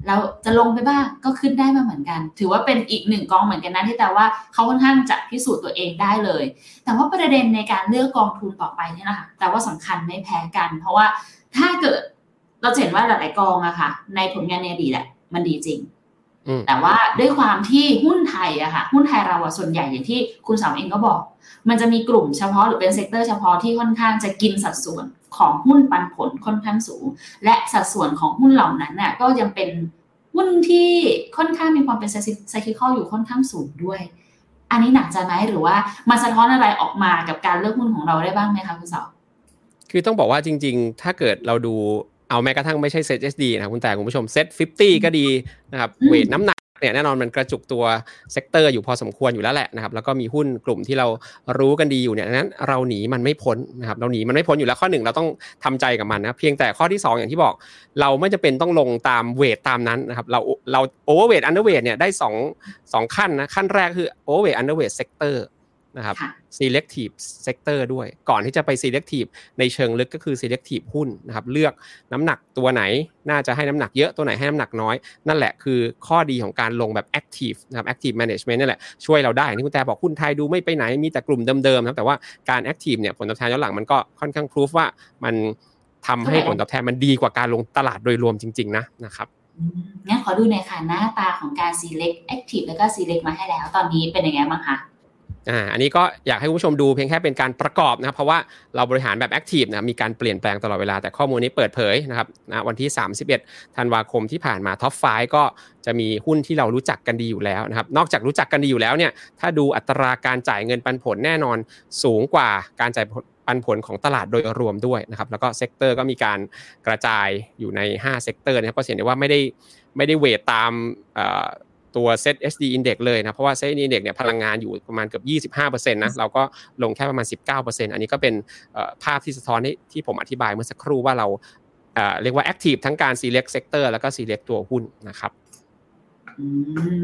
เราจะลงไปบ้างก็ขึ้นได้มาเหมือนกัน ถือว่าเป็นอีกหนึ่งกองเหมือนกันนะที่แต่ว่าเขาค่อนข้างจะพิสูจน์ตัวเองได้เลย แต่ว่าประเด็นในการเลือกกองทุนต่อไปเนี่ยนะคะแต่ว่าสำคัญไม่แพ้กัน เพราะว่าถ้าเกิดเราเห็นว่าหลายๆกองอะค่ะ ในผลงานในอดีตอะมันดีจริงแต่ว่าด้วยความที่หุ้นไทยอะค่ะหุ้นไทยเราอะส่วนใหญ่อย่างที่คุณสาวเองก็บอก มันจะมีกลุ่มเฉพาะหรือเป็น sector เฉพาะที่ค่อนข้างจะกินสัดส่วนของหุ้นปันผลค่อนข้างสูง และสัดส่วนของหุ้นเหล่านั้นน่ะก็ยังเป็น หุ้นที่ค่อนข้างมีความเป็น cyclical อยู่ค่อนข้างสูงด้วย อันนี้หนักใจไหมหรือว่ามันสะท้อนอะไรออกมากับการเลือกหุ้นของเราได้บ้างไหมคะคุณสาวคือต้องบอกว่าจริง ๆ ถ้าเกิดเราดูเอาแม้กระทั่งไม่ใช่เซ็ต SD นะคุณแต่คุณผู้ชม SET50ก็ดีนะครับ weight น้ำหนัก เนี่ยแน่นอนมันกระจุกตัว sector อยู่พอสมควรอยู่แล้วแหละนะครับแล้วก็มีหุ้นกลุ่มที่เรารู้กันดีอยู่เนี่ยนั้นเราหนีมันไม่พ้นนะครับเราหนีมันไม่พ้นอยู่แล้วข้อหนึ่งเราต้องทำใจกับมันนะเพียงแต่ข้อที่ 2 อย่างที่บอก เราไม่จำเป็นต้องลงตาม weight ตามนั้นนะครับเราเรา overweight underweight เนี่ยได้2 2ขั้นนะขั้นแรกคือ overweight underweight sector นะครับ selective sector ด้วย ก่อนที่จะไป selective ในเชิงลึกก็คือ selective หุ้นนะครับ เลือกน้ำหนักตัวไหน น่าจะให้น้ำหนักเยอะ ตัวไหนให้น้ำหนักน้อย นั่นแหละคือข้อดีของการลงแบบ active นะครับ active management นั่นแหละ ช่วยเราได้ที่คุณแต่บอกหุ้นไทยดูไม่ไปไหน มีแต่กลุ่มเดิมๆนะแต่ว่าการ active เนี่ยผลตอบแทนย้อนหลังมันก็ค่อนข้างพิสูจว่ามันทำให้ผลตอบแทนมันดีกว่าการลงตลาดโดยรวมจริง ๆ นะนะครับงั้นขอดูหน่อยค่ะหน้าตาของการ select active แล้วก็ select มาให้แล้ว ตอนนี้เป็นยังไงบ้างคะ อ่าอันนี้ก็อยากให้คุณผู้ชมดูเพียงแค่เป็นการประกอบนะครับเพราะว่าเราบริหารแบบ active นะมีการเปลี่ยนแปลงตลอดเวลาแต่ข้อมูลนี้เปิดเผยนะครับนะวันที่ 31 ธันวาคมที่ผ่านมา top five ก็จะมีหุ้นที่เรารู้จักกันดีอยู่แล้วนะครับนอกจากรู้จักกันดีอยู่แล้วเนี่ยถ้าดูอัตราการจ่ายเงินปันผลแน่นอนสูงกว่าการจ่ายปันผลของตลาดโดยรวมด้วยนะครับแล้วก็ sector ก็มีการกระจายอยู่ใน5 sector นะครับก็เห็นได้ว่าไม่ได้ไม่ได้ weight ตาม ตัว SET HD Index เลยนะ เพราะว่า SET HD Index เนี่ยพลังงานอยู่ประมาณเกือบ 25%นะ เราก็ลงแค่ประมาณ 19%อันนี้ก็เป็นภาพที่สะท้อนที่ผมอธิบายเมื่อสักครู่ว่าเราเรียกว่า active ทั้งการ select sector แล้วก็ select ตัวหุ้นนะครับ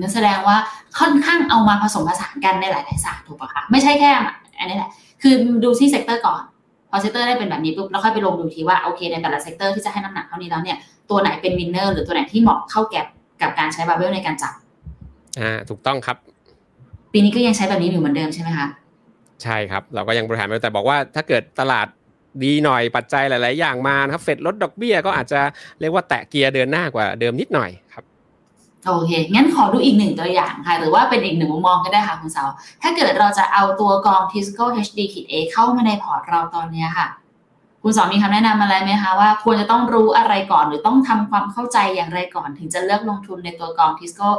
นั่นแสดงว่าค่อนข้างเอามาผสมผสานกันในหลายๆศาสตร์ถูกปะคะไม่ใช่แค่อันนี้แหละคือดูที่ sector ก่อน พอ sector ได้เป็นแบบนี้ปุ๊บแล้วค่อยไปลงดูทีว่าโอเคในแต่ละ sector ที่จะให้น้ำหนักเท่านี้แล้วเนี่ยตัวไหนเป็น winner หรือตัวไหนที่เหมาะเข้า gap กับการใช้บาเบลในการจับ อ่าถูกต้องครับ ปีนี้ก็ยังใช้แบบนี้อยู่เหมือนเดิมใช่ไหมคะใช่ครับ เราก็ยังบริหารไปแต่บอกว่าถ้าเกิดตลาดดีหน่อยปัจจัยหลาย ๆ อย่างมาครับเฟดลดดอกเบี้ยก็อาจจะเรียกว่าแตะเกียร์เดินหน้ากว่าเดิมนิดหน่อยครับโอเค งั้นขอดูอีกหนึ่งตัวอย่างค่ะ หรือว่าเป็นอีกหนึ่งมุมมองก็ได้ค่ะคุณสาวถ้าเกิดเราจะเอาตัวกอง Tisco HD ขีด A เข้ามาในพอร์ตเราตอนนี้ค่ะ คุณสอนมีคำแนะนำอะไรไหมคะว่าควรจะต้องรู้อะไรก่อนหรือต้องทำความเข้าใจอย่างไรก่อน ถึงจะเลือกลงทุนในตัวกอง Tisco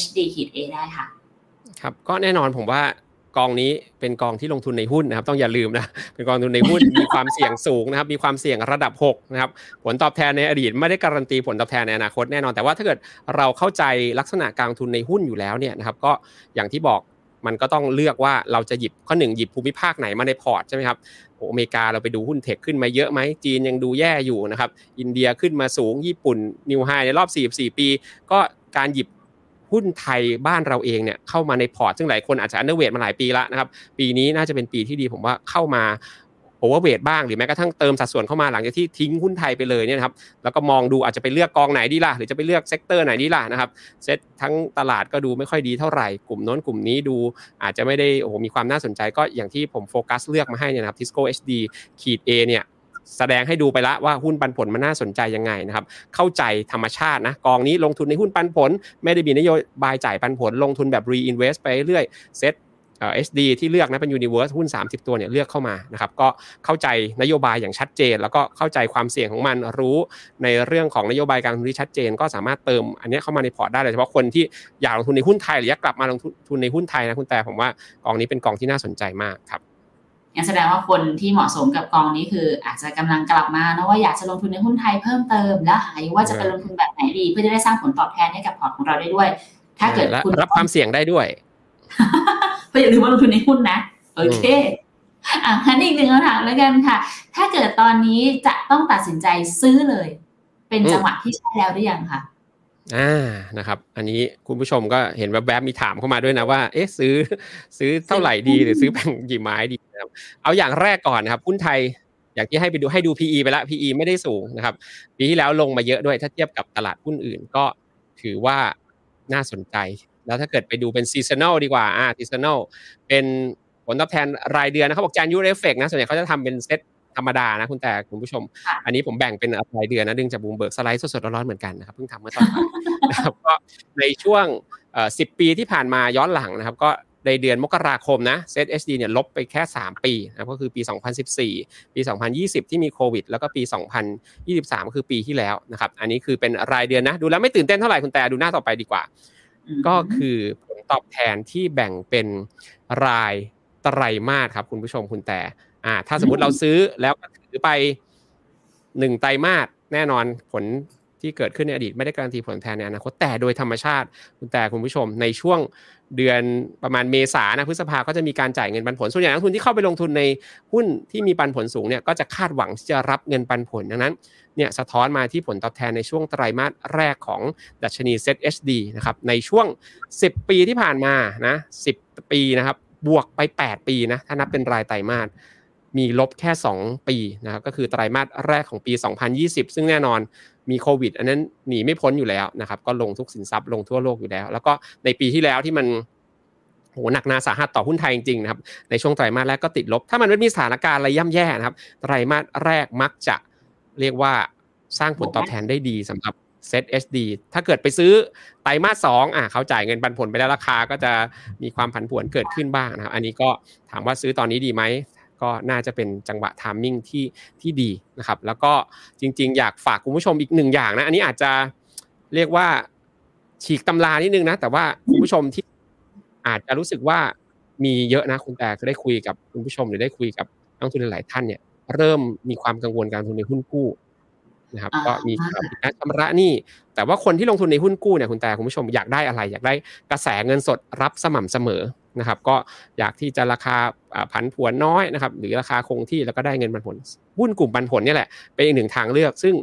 HD ขีด A ได้ค่ะ ครับ ก็แน่นอนผมว่ากองนี้เป็นกองที่ลงทุนในหุ้นนะครับ ต้องอย่าลืมนะเป็นกองทุนในหุ้นมีความเสี่ยงสูงนะครับ มีความเสี่ยงระดับ6นะครับผลตอบแทนในอดีตไม่ได้การันตีผลตอบแทนในอนาคตแน่นอนแต่ว่าถ้าเกิดเราเข้าใจลักษณะการทุนในหุ้นอยู่แล้วเนี่ยนะครับ ก็อย่างที่บอกมันก็ต้องเลือกว่าเราจะหยิบข้อหนึ่งหยิบภูมิภาคไหนมาในพอร์ตใช่ไหมครับ อเมริกาเราไปดูหุ้นเทคขึ้นมาเยอะไหมจีนยังดูแย่อยู่นะครับอินเดียขึ้นมาสูงญี่ปุ่นnew high ในรอบ 44 ปี ก็การหยิบหุ้นไทยบ้านเราเองเนี่ยเข้ามาในพอร์ตซึ่งหลายคนอาจจะ underweight มาหลายปีแล้วนะครับปีนี้น่าจะเป็นปีที่ดีผมว่าเข้ามา overweight บ้างหรือแม้กระทั่งเติมสัดส่วนเข้ามาหลังจากที่ทิ้งหุ้นไทยไปเลยเนี่ยครับแล้วก็มองดูอาจจะไปเลือกกองไหนดีล่ะหรือจะไปเลือก sector ไหนดีล่ะนะครับเซตทั้งตลาดก็ดูไม่ค่อยดีเท่าไหร่กลุ่มนั้นกลุ่มนี้ดูอาจจะไม่ได้โอ้โหมีความน่าสนใจก็อย่างที่ผมโฟกัสเลือกมาให้เนี่ยนะครับ TISCO HDขีด A เนี่ยแสดงให้ดูไปละว่าหุ้นปันผลมันน่าสนใจยังไงนะครับ เข้าใจธรรมชาตินะกองนี้ลงทุนในหุ้นปันผล ไม่ได้มีนโยบายจ่ายปันผล ลงทุนแบบ reinvest ไปเรื่อย SET HD ที่เลือกนะเป็น Universe หุ้น 30 ตัวเนี่ยเลือกเข้ามานะครับก็เข้าใจนโยบายอย่างชัดเจน แล้วก็เข้าใจความเสี่ยงของมันรู้ในเรื่องของนโยบายการลงทุนที่ชัดเจน ก็สามารถเติมอันนี้เข้ามาในพอร์ตได้เลยเฉพาะคนที่อยากลงทุนในหุ้นไทยหรืออยากกลับมาลงทุนในหุ้นไทยนะคุณแต่ผมว่ากองนี้เป็นกองที่น่าสนใจมากครับงั้นแสดงว่าคนที่เหมาะสมกับกองนี้คือ อาจจะกำลังกลับมานะว่าอยากจะลงทุนในหุ้นไทยเพิ่มเติมแล้วหาว่าจะไปลงทุนแบบไหนดี เพื่อจะได้สร้างผลตอบแทนให้กับพอร์ตของเราได้ด้วย ถ้าเกิดคุณรับความเสี่ยงได้ด้วย เพราะอย่าลืมว่าลงทุนในหุ้นนะ โอเคอะงั้นอีกหนึ่งคำถามแล้วกันค่ะ ถ้าเกิดตอนนี้จะต้องตัดสินใจซื้อเลย เป็นจังหวะที่ใช่แล้วหรือยังคะอ่านะครับ อันนี้คุณผู้ชมก็เห็นแวบๆมีถามเข้ามาด้วยนะว่า เอ๊ะซื้อ ซื้อเท่าไหร่ดีหรือซื้อแบ่งกี่ไม้ดีนะครับเอาอย่างแรกก่อนนะครับหุ้นไทยอย่างที่ให้ไปดูให้ดู PE ไปแล้ว PE ไม่ได้สูงนะครับปีที่แล้วลงมาเยอะด้วยถ้าเทียบกับตลาดหุ้นอื่นก็ถือว่าน่าสนใจ แล้วถ้าเกิดไปดูเป็นซีซัน a ลดีกว่าอ่าซีซัน a ลเป็นผลตอบแทนรายเดือนนะเขาบอก January effect นะส่วนใหญ่เขาจะทำเป็นเซตธรรมดานะคุณแต่คุณผู้ชม อันนี้ผมแบ่งเป็นรายเดือนนะดึงจากบูมเบิร์กสไลด์สดๆร้อนๆเหมือนกันนะครับเพิ่งทำเมื่อตอนบ่ายนะครับก็ในช่วงสิบปีที่ผ่านมาย้อนหลังนะครับ ก็ในเดือนมกราคมนะเซต SD เนี่ยลบไปแค่ 3 ปีนะก็คือปี 2014 ปี 2020 ที่มีโควิด แล้วก็ปี 2023 ก็คือปีที่แล้วนะครับ อันนี้คือเป็นรายเดือนนะ ดูแล้วไม่ตื่นเต้นเท่าไหร่คุณแต่ดูหน้าต่อไปดีกว่า ก็คือผลตอบแทนที่แบ่งเป็นรายไตรมาสครับคุณผู้ชมคุณแต่อ่า ถ้าสมมติเราซื้อแล้วก็ถือไปหนึ่งไตรมาสแน่นอนผล ที่เกิดขึ้นในอดีตไม่ได้การันตีผลแทนในอนาคตแต่โดยธรรมชาติคุณแต่คุณผู้ชมในช่วงเดือนประมาณเมษานะพฤษภาก็จะมีการจ่ายเงินปันผลส่วนใหญ่นักทุนที่เข้าไปลงทุนในหุ้นที่มีปันผลสูงเนี่ยก็จะคาดหวังที่จะรับเงินปันผลดังนั้นเนี่ยสะท้อนมาที่ผลตอบแทนในช่วงไตรมาสแรกของดัชนี Set HD นะครับในช่วง 10 ปีที่ผ่านมานะ10 ปีนะครับบวกไป 8 ปีนะถ้านับเป็นรายไตรมาสมีลบแค่ 2 ปีนะครับก็คือไตรมาสแรกของปี 2020 ซึ่งแน่นอนมีโควิด อันนั้นหนีไม่พ้นอยู่แล้วนะครับ ก็ลงทุกสินทรัพย์ลงทั่วโลกอยู่แล้ว แล้วก็ในปีที่แล้วที่มันโหหนักนาสาหัสต่อหุ้นไทยจริงๆนะครับในช่วงไตรมาสแรกก็ติดลบ ถ้ามันไม่มีสถานการณ์อะไรย่ำแย่นะครับไตรมาสแรกมักจะเรียกว่าสร้างผลตอบแทนได้ดีสำหรับเซต SD ถ้าเกิดไปซื้อไตรมาสสองอะเขาจ่ายเงินปันผลไปแล้วราคาก็จะมีความผันผวนเกิดขึ้นบ้างนะครับ อันนี้ก็ถามว่าซื้อตอนนี้ดีไหม ก็น่าจะเป็นจังหวะทามมิ่งที่ที่ดีนะครับ แล้วก็จริง ๆ อยากฝากคุณผู้ชมอีกหนึ่งอย่างนะ อันนี้อาจจะเรียกว่าฉีกตำรานิดนึงนะ แต่ว่าคุณผู้ชมที่อาจจะรู้สึกว่ามีเยอะนะคุณแต่ก็ได้คุยกับคุณผู้ชมหรือได้คุยกับนักทุนหลายท่านเนี่ยเริ่มมีความกังวลการลงทุนในหุ้นกู้นะครับก็มีข่าวผิดนัดชำระหนี้แต่ว่าคนที่ลงทุนในหุ้นกู้เนี่ยคุณแต่คุณผู้ชมอยากได้อะไร อยากได้กระแสเงินสดรับสม่ำเสมอ นะครับ ก็อยากที่จะราคาผันผวนน้อยนะครับ หรือราคาคงที่แล้วก็ได้เงินปันผลหุ้นกลุ่มปันผลนี่แหละเป็นอีกหนึ่งทางเลือก ซึ่ง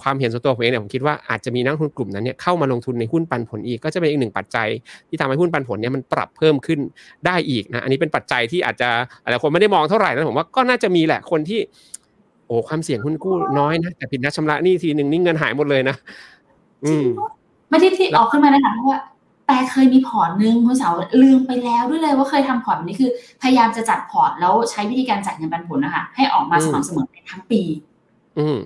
ความเห็นส่วนตัวผมเองเนี่ยผมคิดว่าอาจจะมีนักทุนกลุ่มนั้นเนี่ยเข้ามาลงทุนในหุ้นปันผลอีกก็จะเป็นอีกหนึ่งปัจจัย ที่ทำให้หุ้นปันผลเนี่ยมันปรับเพิ่มขึ้นได้อีกนะอันนี้เป็นปัจจัยที่อาจจะหลายคนไม่ได้มองเท่าไหร่นะผมว่าก็น่าจะมีแหละคนที่โอ้ความเสี่ยงหุ้นกู้น้อยนะแต่ผิดนัดชำระหนี้ทีหนึ่งนี่เงินหายหมดเลยนะ อืมไม่ได้ที่ออกขึ้นมานะคะเพราะว่า แต่เคยมีพอร์ตนึงคุณสาวลืมไปแล้วด้วยเลยว่าเคยทำพอร์ตแบบนี้คือ พยายามจะจัดพอร์ตแล้วใช้วิธีการจ่ายเงินปันผลนะคะให้ออกมาสม่ำเสมอในทั้งปี อืม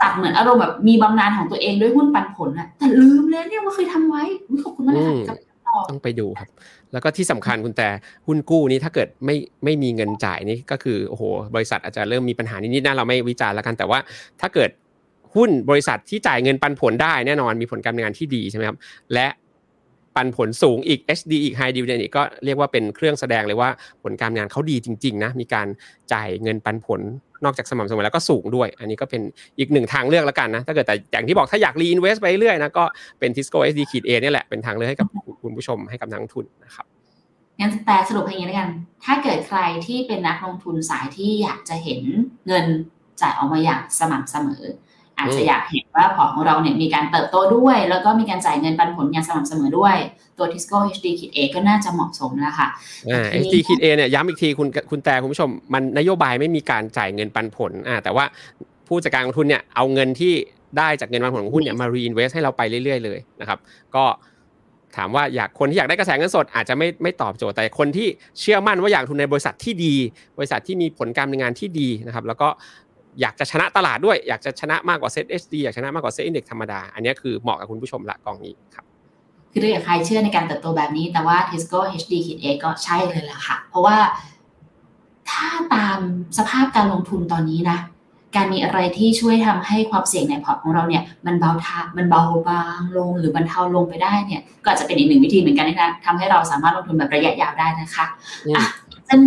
จัดเหมือนอารมณ์แบบมีบำนาญของตัวเองด้วยหุ้นปันผลอะแต่ลืมเลยเนี่ยว่าเคยทำไว้ขอบคุณมากเลยค่ะกับต้องไปดูครับ แล้วก็ที่สำคัญคุณแต่หุ้นกู้นี้ถ้าเกิดไม่ไม่มีเงินจ่ายนี่ก็คือโอ้โหบริษัทอาจจะเริ่มมีปัญหานิดๆนะเราไม่วิจารณ์แล้วกันแต่ว่า ถ้าเกิดหุ้นบริษัทที่จ่ายเงินปันผลได้แน่นอนมีผลการงานที่ดีใช่ไหมครับและ ปันผลสูงอีก HD อีก High Dividend อีกก็เรียกว่าเป็นเครื่องแสดงเลยว่าผลการงานเขาดีจริงๆนะมีการจ่ายเงินปันผลนอกจากสม่ำเสมอแล้วก็สูงด้วย อันนี้ก็เป็นอีกหนึ่งทางเลือกแล้วกันนะ ถ้าเกิดแต่อย่างที่บอกถ้าอยากรีอินเวสไปเรื่อยนะก็เป็น Tisco SD ขีด A นี่แหละเป็นทางเลือกให้กับคุณผู้ชมให้กับนักทุนนะครับงั้นแต่สรุปให้อย่างนี้แล้วกัน ถ้าเกิดใครที่เป็นนักลงทุนสายที่อยากจะเห็นเงินจ่ายออกมาอย่างสม่ำเสมอ อาจจะอยากเห็นว่าพอร์ตของเราเนี่ยมีการเติบโตด้วย แล้วก็มีการจ่ายเงินปันผลอย่างสม่ำเสมอด้วย ตัว Tisco HD ขีด A ก็น่าจะเหมาะสมแล้วค่ะอ่า SD ขีด A เนี่ยย้ำอีกทีคุณคุณแต่คุณผู้ชม มันนโยบายไม่มีการจ่ายเงินปันผลอ่าแต่ว่าผู้จัดการลงทุนเนี่ยเอาเงินที่ได้จากเงินปันผลของหุ้นเนี่ยมา reinvest ให้เราไปเรื่อยๆเลยนะครับ ก็ถามว่าอยากคนที่อยากได้กระแสเงินสดอาจจะไม่ไม่ตอบโจทย์แต่คนที่เชื่อมั่นว่าอยากทุนในบริษัทที่ดี บริษัทที่มีผลการดำเนินงานที่ดีนะครับ แล้วก็ อยากจะชนะตลาดด้วย อยากจะชนะมากกว่าเซ็ต SD อยากชนะมากกว่าเซ็ตอินเด็กธรรมดา อันนี้คือเหมาะกับคุณผู้ชมละกองนี้ครับคือถ้าเกิดใครเชื่อในการเติบโตแบบนี้ แต่ว่า Tisco HD ขีด A ก็ใช่เลยล่ะค่ะ เพราะว่าถ้าตามสภาพการลงทุนตอนนี้นะ การมีอะไรที่ช่วยทำให้ความเสี่ยงในพอร์ตของเราเนี่ย มันเบาทามันเบาบางลงหรือบรรเทาลงไปได้เนี่ย ก็อาจจะเป็นอีกหนึ่งวิธีเหมือนกันนะคะทำให้เราสามารถลงทุนแบบระยะยาวได้นะคะอะซึ่ง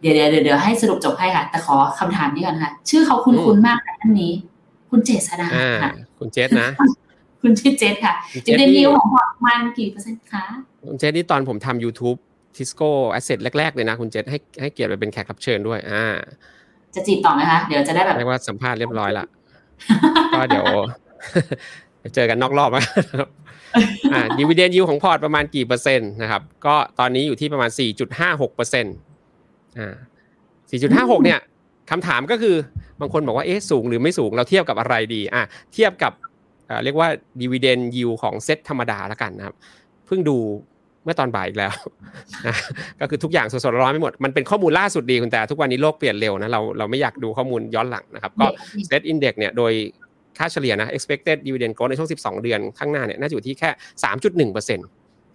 เดี๋ยวเดี๋ยวเดี๋ยวให้สรุปจบให้ค่ะ แต่ขอคำถามนี้ก่อนค่ะ ชื่อเขาคุ้นคุ้นมากท่านนี้ คุณเจษดาอ่าค่ะคุณเจษนะ คุณชื่อเจษค่ะคุณดิเจษเดนนี่ยิวของพอร์ตมันกี่เปอร์เซ็นต์คะคุณเจษนี่ตอนผมทำ YouTube TISCO Asset แรก ๆ เลยนะ คุณเจษให้ให้เกียรติไปเป็นแขกรับเชิญด้วย อ่า จะจีบต่อไหมคะ เดี๋ยวจะได้แบบเรียกว่าสัมภาษณ์เรียบร้อยละก็เดี๋ยวเจอกันนอกรอบนะครับอ่าดีว i เดนยิวของพอร์ตประมาณกี่เปอร์เซ็นต์นะครับ ก็ตอนนี้อยู่ที่ประมาณ 4.56เปอร์เซ็นต์ อ่า4.56 เนี่ยคำถามก็คือบางคนบอกว่าเอ๊ะสูงหรือไม่สูงเราเทียบกับอะไรดีอะเทียบกับอ่าเรียกว่าดีว i เดนยิวของเซ็ตธรรมดาแล้วกันนะครับ เพิ่งดูเมื่อตอนบ่ายอีกแล้วนะก็คือทุกอย่างสดๆร้อนๆไปหมด มันเป็นข้อมูลล่าสุดดีคุณแต่ทุกวันนี้โลกเปลี่ยนเร็วนะเราเราไม่อยากดูข้อมูลย้อนหลังนะครับ ก็ SET Index เนี่ยโดยค่าเฉลี่ยนะ expected dividend growth ในช่วง 12 เดือนข้างหน้าเนี่ยน่าจะอยู่ที่แค่ 3.1%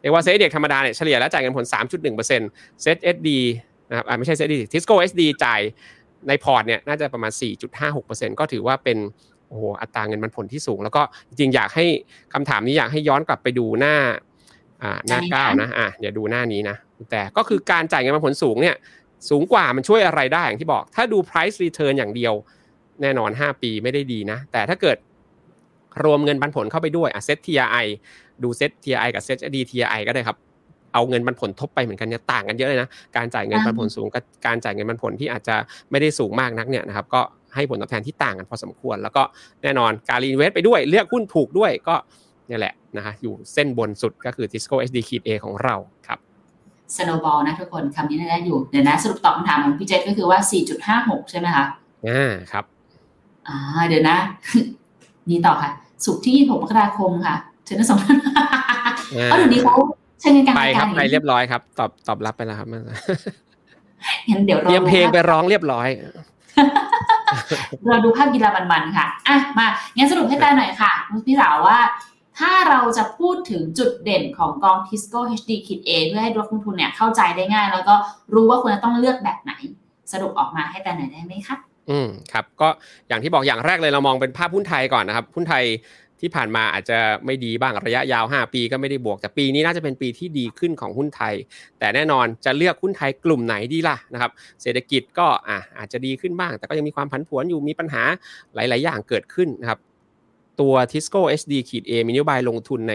เรียกว่า SET Index ธรรมดาเนี่ยเฉลี่ยแล้วจ่ายเงินผล 3.1%เซต SD นะครับอ่าไม่ใช่ SET HD TISCO HD จ่ายในพอร์ตเนี่ยน่าจะประมาณ 4.56%ก็ถือว่าเป็นโอ้โหอัตราเงินปันผลที่สูง แล้วก็จริงๆอยากให้คำถามนี้อยากให้ย้อนกลับไปดูหน้าอ่าหน้าใช่นะเก้านะอะเดี๋ยวดูหน้านี้นะแต่ก็คือการจ่ายเงินปันผลสูงเนี่ยสูงกว่ามันช่วยอะไรได้อย่างที่บอก ถ้าดู price return อย่างเดียวแน่นอน 5 ปีไม่ได้ดีนะ แต่ถ้าเกิดรวมเงินปันผลเข้าไปด้วยอะเซ็ต TRI ดูเซ็ต TRI กับเซ็ต D TRI ก็ได้ครับ เอาเงินปันผลทบไปเหมือนกันเนี่ยต่างกันเยอะเลยนะการจ่ายเงินปันผลสูงกับการจ่ายเงินปันผลที่อาจจะไม่ได้สูงมากนักเนี่ยนะครับก็ให้ผลตอบแทนที่ต่างกันพอสมควร แล้วก็แน่นอนการ reinvest ไปด้วยเลือกหุ้นถูกด้วยก็เนี่ยแหละนะฮะอยู่เส้นบนสุดก็คือ TISCO HD ขีด A ของเราครับ snowball นะทุกคนคำนี้น่าจะอยู่เดี๋ยวนะสรุปตอบคำถามของพี่เจษก็คือว่า 4.56 ใช่ไหมคะอ่าครับอ่าเดี๋ยวนะ นี่ต่อค่ะ ศุกร์ที่ 26 มกราคมค่ะเชิญทั้งสองท่านอ่าเออเดี๋ยวนี้เขา เชิญกันกลางไปรายคการับรไปเรียบร้อยครับ ตอบตอบรับไปแล้วครับงั้นเดี๋ยวเตรียมเพลงไปดูภาพร้องเรียบร้อยเราดูภาพกีฬามันๆค่ะอะมางั้นสรุปให้ตาหน่อยค่ะพี่สาวว่า ถ้าเราจะพูดถึงจุดเด่นของกอง Tisco HD Kit A เพื่อให้นักลงทุนเนี่ยเข้าใจได้ง่าย แล้วก็รู้ว่าควรจะต้องเลือกแบบไหน สรุปออกมาให้ตาหน่อยได้ไหมคะอืมครับก็อย่างที่บอกอย่างแรกเลยเรามองเป็นภาพหุ้นไทยก่อนนะครับหุ้นไทย ที่ผ่านมาอาจจะไม่ดีบ้างระยะยาว 5 ปีก็ไม่ได้บวก แต่ปีนี้น่าจะเป็นปีที่ดีขึ้นของหุ้นไทย แต่แน่นอนจะเลือกหุ้นไทยกลุ่มไหนดีล่ะนะครับ เศรษฐกิจก็อะอาจจะดีขึ้นบ้าง แต่ก็ยังมีความผันผวนอยู่มีปัญหาหลาย ๆ อย่างเกิดขึ้นนะครับ ตัว Tisco HD ขีด A มีนโยบายลงทุนใน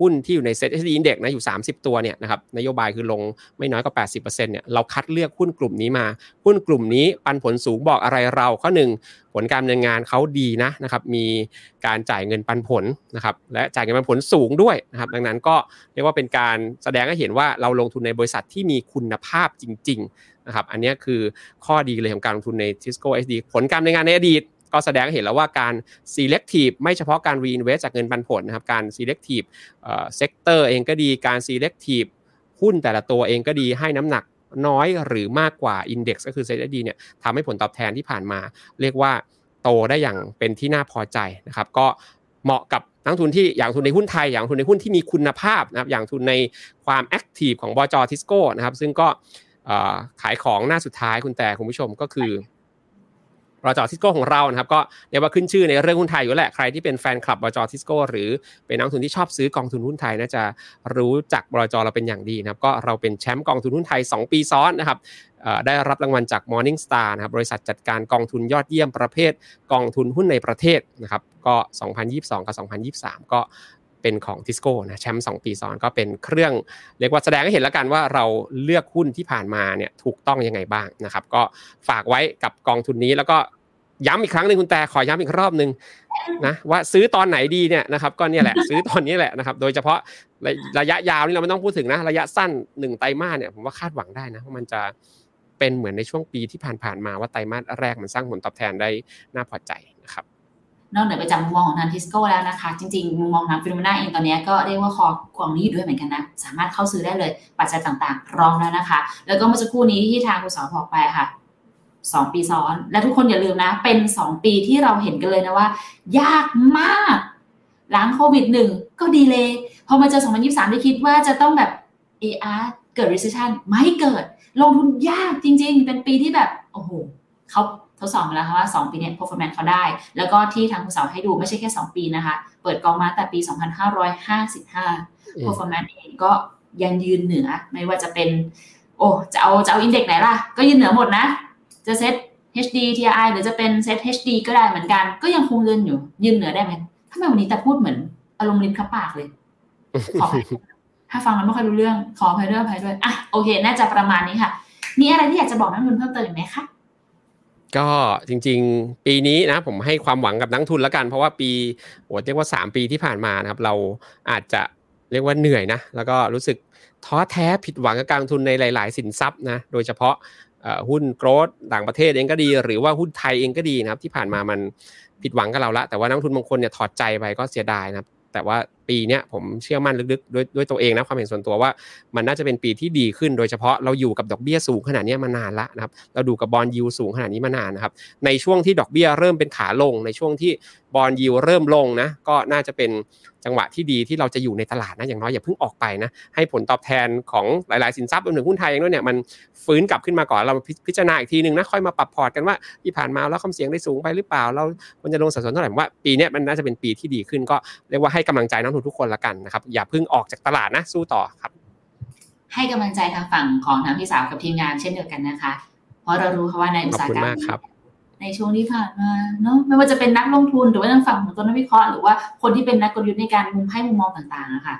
หุ้นที่อยู่ใน Set HD Index นะอยู่ 30 ตัวเนี่ยนะครับนโยบายคือลงไม่น้อยกว่า 80%เนี่ยเราคัดเลือกหุ้นกลุ่มนี้มา หุ้นกลุ่มนี้ปันผลสูงบอกอะไรเราข้อหนึ่งผลการดำเนินงานเขาดีนะนะครับมีการจ่ายเงินปันผลนะครับและจ่ายเงินปันผลสูงด้วยนะครับดังนั้นก็เรียกว่าเป็นการแสดงให้เห็นว่าเราลงทุนในบริษัทที่มีคุณภาพจริง ๆนะครับอันนี้คือข้อดีเลยของการลงทุนใน Tisco SD ผลการดำเนินงานในอดีต ก็แสดงให้เห็นแล้วว่าการ selective ไม่เฉพาะการ reinvest จากเงินปันผลนะครับ การ selective เอ่อ sector เองก็ดี การ selective หุ้นแต่ละตัวเองก็ดีให้น้ำหนักน้อยหรือมากกว่า index ก็คือ HD เนี่ยทำให้ผลตอบแทนที่ผ่านมา เรียกว่าโตได้อย่างเป็นที่น่าพอใจนะครับ ก็เหมาะกับนักลงทุนที่อยากลงทุนในหุ้นไทย อยากลงทุนในหุ้นที่มีคุณภาพนะครับ อยากลงทุนในความ active ของบลจทิสโก้นะครับ ซึ่งก็ขายของหน้าสุดท้ายคุณแต่คุณผู้ชมก็คือ บลจทิสโก้ของเรานะครับก็เรียกว่าขึ้นชื่อในเรื่องหุ้นไทยอยู่แหละใครที่เป็นแฟนคลับบลจทิสโก้หรือเป็นนักลงทุนที่ชอบซื้อกองทุนหุ้นไทยน่าจะรู้จักบจเราเป็นอย่างดีนะครับก็เราเป็นแชมป์กองทุนหุ้นไทย 2 ปีซ้อนนะครับได้รับรางวัลจาก Morning Star นะครับบริษัทจัดการกองทุนยอดเยี่ยมประเภท กองทุนหุ้นในประเทศนะครับก็ 2022 กับ 2023 ก็ เป็นของทิสโก้นะแชมป์2ปีซ้อนก็เป็นเครื่องเรียกว่าแสดงให้เห็นแล้วกันว่าเราเลือกหุ้นที่ผ่านมาเนี่ยถูกต้องยังไงบ้างนะครับก็ฝากไว้กับกองทุนนี้แล้วก็ย้ำอีกครั้งหนึ่งคุณแต่ขอย้ำอีกรอบหนึ่งนะว่าซื้อตอนไหนดีเนี่ยนะครับก็เนี่ยแหละซื้อตอนนี้แหละนะครับโดยเฉพาะระระยะยาวนี่เราไม่ต้องพูดถึงนะระยะสั้นหนึ่งไตรมาสเนี่ยผมว่าคาดหวังได้นะว่ามันจะเป็นเหมือนในช่วงปีที่ผ่านๆมาว่าไตรมาสแรกมันสร้างผลตอบแทนได้น่าพอใจนะครับ นอกเหนือไปจากมุมมองของทางทิสโก้แล้วนะคะ จริงๆ มุมมองทาง Finnomena เองตอนนี้ก็เรียกว่า call กองนี้อยู่ด้วยเหมือนกันนะ สามารถเข้าซื้อได้เลยปัจจัยต่างๆรองแล้วนะคะ แล้วก็เมื่อสักครู่นี้ที่ทางคุณสอบอกไปค่ะสองปีซ้อน และทุกคนอย่าลืมนะ เป็นสองปีที่เราเห็นกันเลยนะว่า ยากมาก หลังโควิดหนึ่งก็ดีเลยพอมาเจอ 2023 ได้คิดว่าจะต้องแบบ AR เกิด recession ไม่เกิด ลงทุนยากจริง ๆ เป็นปีที่แบบ โอ้โหเขา ทดสอบมาแล้วค่ะว่า 2 ปีเนี้ย performance เขาได้ แล้วก็ที่ทางคุณสาวให้ดูไม่ใช่แค่ 2 ปีนะคะ เปิดกองมาแต่ปี 2555 performance เองก็ยังยืนเหนือไม่ว่าจะเป็น โอ้จะเอาจะเอาอินเด็กไหนล่ะ ก็ยืนเหนือหมดนะ จะเซต HD TI หรือจะเป็นเซต HD ก็ได้เหมือนกัน ก็ยังคงยืนอยู่ ยืนเหนือได้ไหมทำไมวันนี้แต่พูดเหมือนอารมณ์ลิ้นคับปากเลยขออภัยถ้าฟังแล้วไม่ค่อยรู้เรื่องขออภัยด้วยอภัยด้วยอะโอเค น่าจะประมาณนี้ค่ะ มีอะไรที่อยากจะบอกนักลงทุนเพิ่มเติมอีกไหมคะ ก็จริง ๆ ปีนี้นะผมให้ความหวังกับนักทุนแล้วกัน เพราะว่าปีโหเรียกว่า 3 ปีที่ผ่านมานะครับ เราอาจจะเรียกว่าเหนื่อยนะ แล้วก็รู้สึกท้อแท้ผิดหวังกับการลงทุนในหลาย ๆ สินทรัพย์นะโดยเฉพาะหุ้นโกลด์ต่างประเทศเองก็ดี หรือว่าหุ้นไทยเองก็ดีนะครับ ที่ผ่านมามันผิดหวังกับเราละแต่ว่านักทุนบางคนเนี่ยถอดใจไปก็เสียดายนะครับ แต่ว่าปีนี้ผมเชื่อมั่นลึกๆด้วยด้วยตัวเองนะความเห็นส่วนตัวว่า มันน่าจะเป็นปีที่ดีขึ้นโดยเฉพาะเราอยู่กับดอกเบี้ยสูงขนาดนี้มานานละนะครับเราดูกับบอลยูสูงขนาดนี้มานานนะครับในช่วงที่ดอกเบี้ยเริ่มเป็นขาลง ในช่วงที่บอลยูเริ่มลงนะก็น่าจะเป็นจังหวะที่ดีที่เราจะอยู่ในตลาดนะอย่างน้อยอย่าเพิ่งออกไปนะให้ผลตอบแทนของหลาย ๆ สินทรัพย์รวมถึงหุ้นไทยเองด้วยเนี่ยมันฟื้นกลับขึ้นมาก่อนเราพิจารณาอีกทีหนึ่งนะค่อยมาปรับพอร์ตกันว่าที่ผ่านมาแล้วความเสี่ยงได้สูงไปหรือเปล่า เราควรจะลงสัดส่วนเท่าไหร่ผมว่าปีนี้มันน่าจะเป็นปีที่ดีขึ้นก็เรียกว่าให้กำลังใจนักทุนทุกคนละกันนะครับ อย่าเพิ่งออกจากตลาดนะสู้ต่อครับ ให้กำลังใจทางฝั่งของทางพี่สาวกับทีมงานเช่นเดียวกันนะคะ เพราะเรารู้ค่ะว่าในอุตสาหกรรมในช่วงที่ผ่านมาเนาะไม่ว่าจะเป็นนักลงทุนหรือว่าทางฝั่งของตัวนักวิเคราะห์หรือว่าคนที่เป็นนักกลยุทธ์ในการมุมให้มุมมองต่างๆนะคะ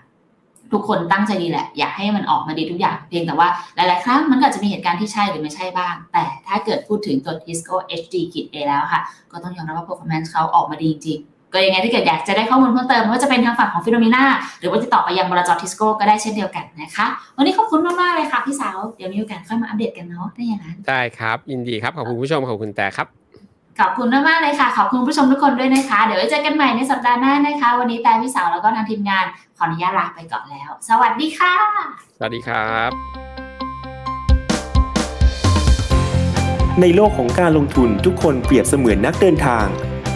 ทุกคนตั้งใจดีแหละ อยากให้มันออกมาดีทุกอย่างเพียงแต่ว่าหลาย ๆ ครั้งมันก็จะมีเหตุการณ์ที่ใช่หรือไม่ใช่บ้าง แต่ถ้าเกิดพูดถึงตัว TISCO HD ขีด A แล้วค่ะ ก็ต้องยอมรับว่า performance เขาออกมาดีจริง ก็ยังไงถ้าเกิดอยากจะได้ข้อมูลเพิ่มเติมไม่ว่าจะเป็นทางฝั่งของ Finnomena หรือว่าติดต่อไปยังบริษัททิสโก้ก็ได้เช่นเดียวกันนะคะ วันนี้ขอบคุณมากๆเลยค่ะพี่สาวเดี๋ยวมีโอกาสค่อยมาอัปเดตกันเนาะได้อย่างนั้นได้ครับยินดีครับขอบคุณผู้ชมขอบคุณแต่ครับขอบคุณมากๆเลยค่ะ ขอบคุณผู้ชมทุกคนด้วยนะคะ เดี๋ยวไว้เจอกันใหม่ในสัปดาห์หน้านะคะ วันนี้แต่พี่สาวแล้วก็ทางทีมงานขออนุญาตลาไปก่อนแล้ว สวัสดีค่ะ สวัสดีครับ ในโลกของการลงทุนทุกคนเปรียบเสมือนนักเดินทาง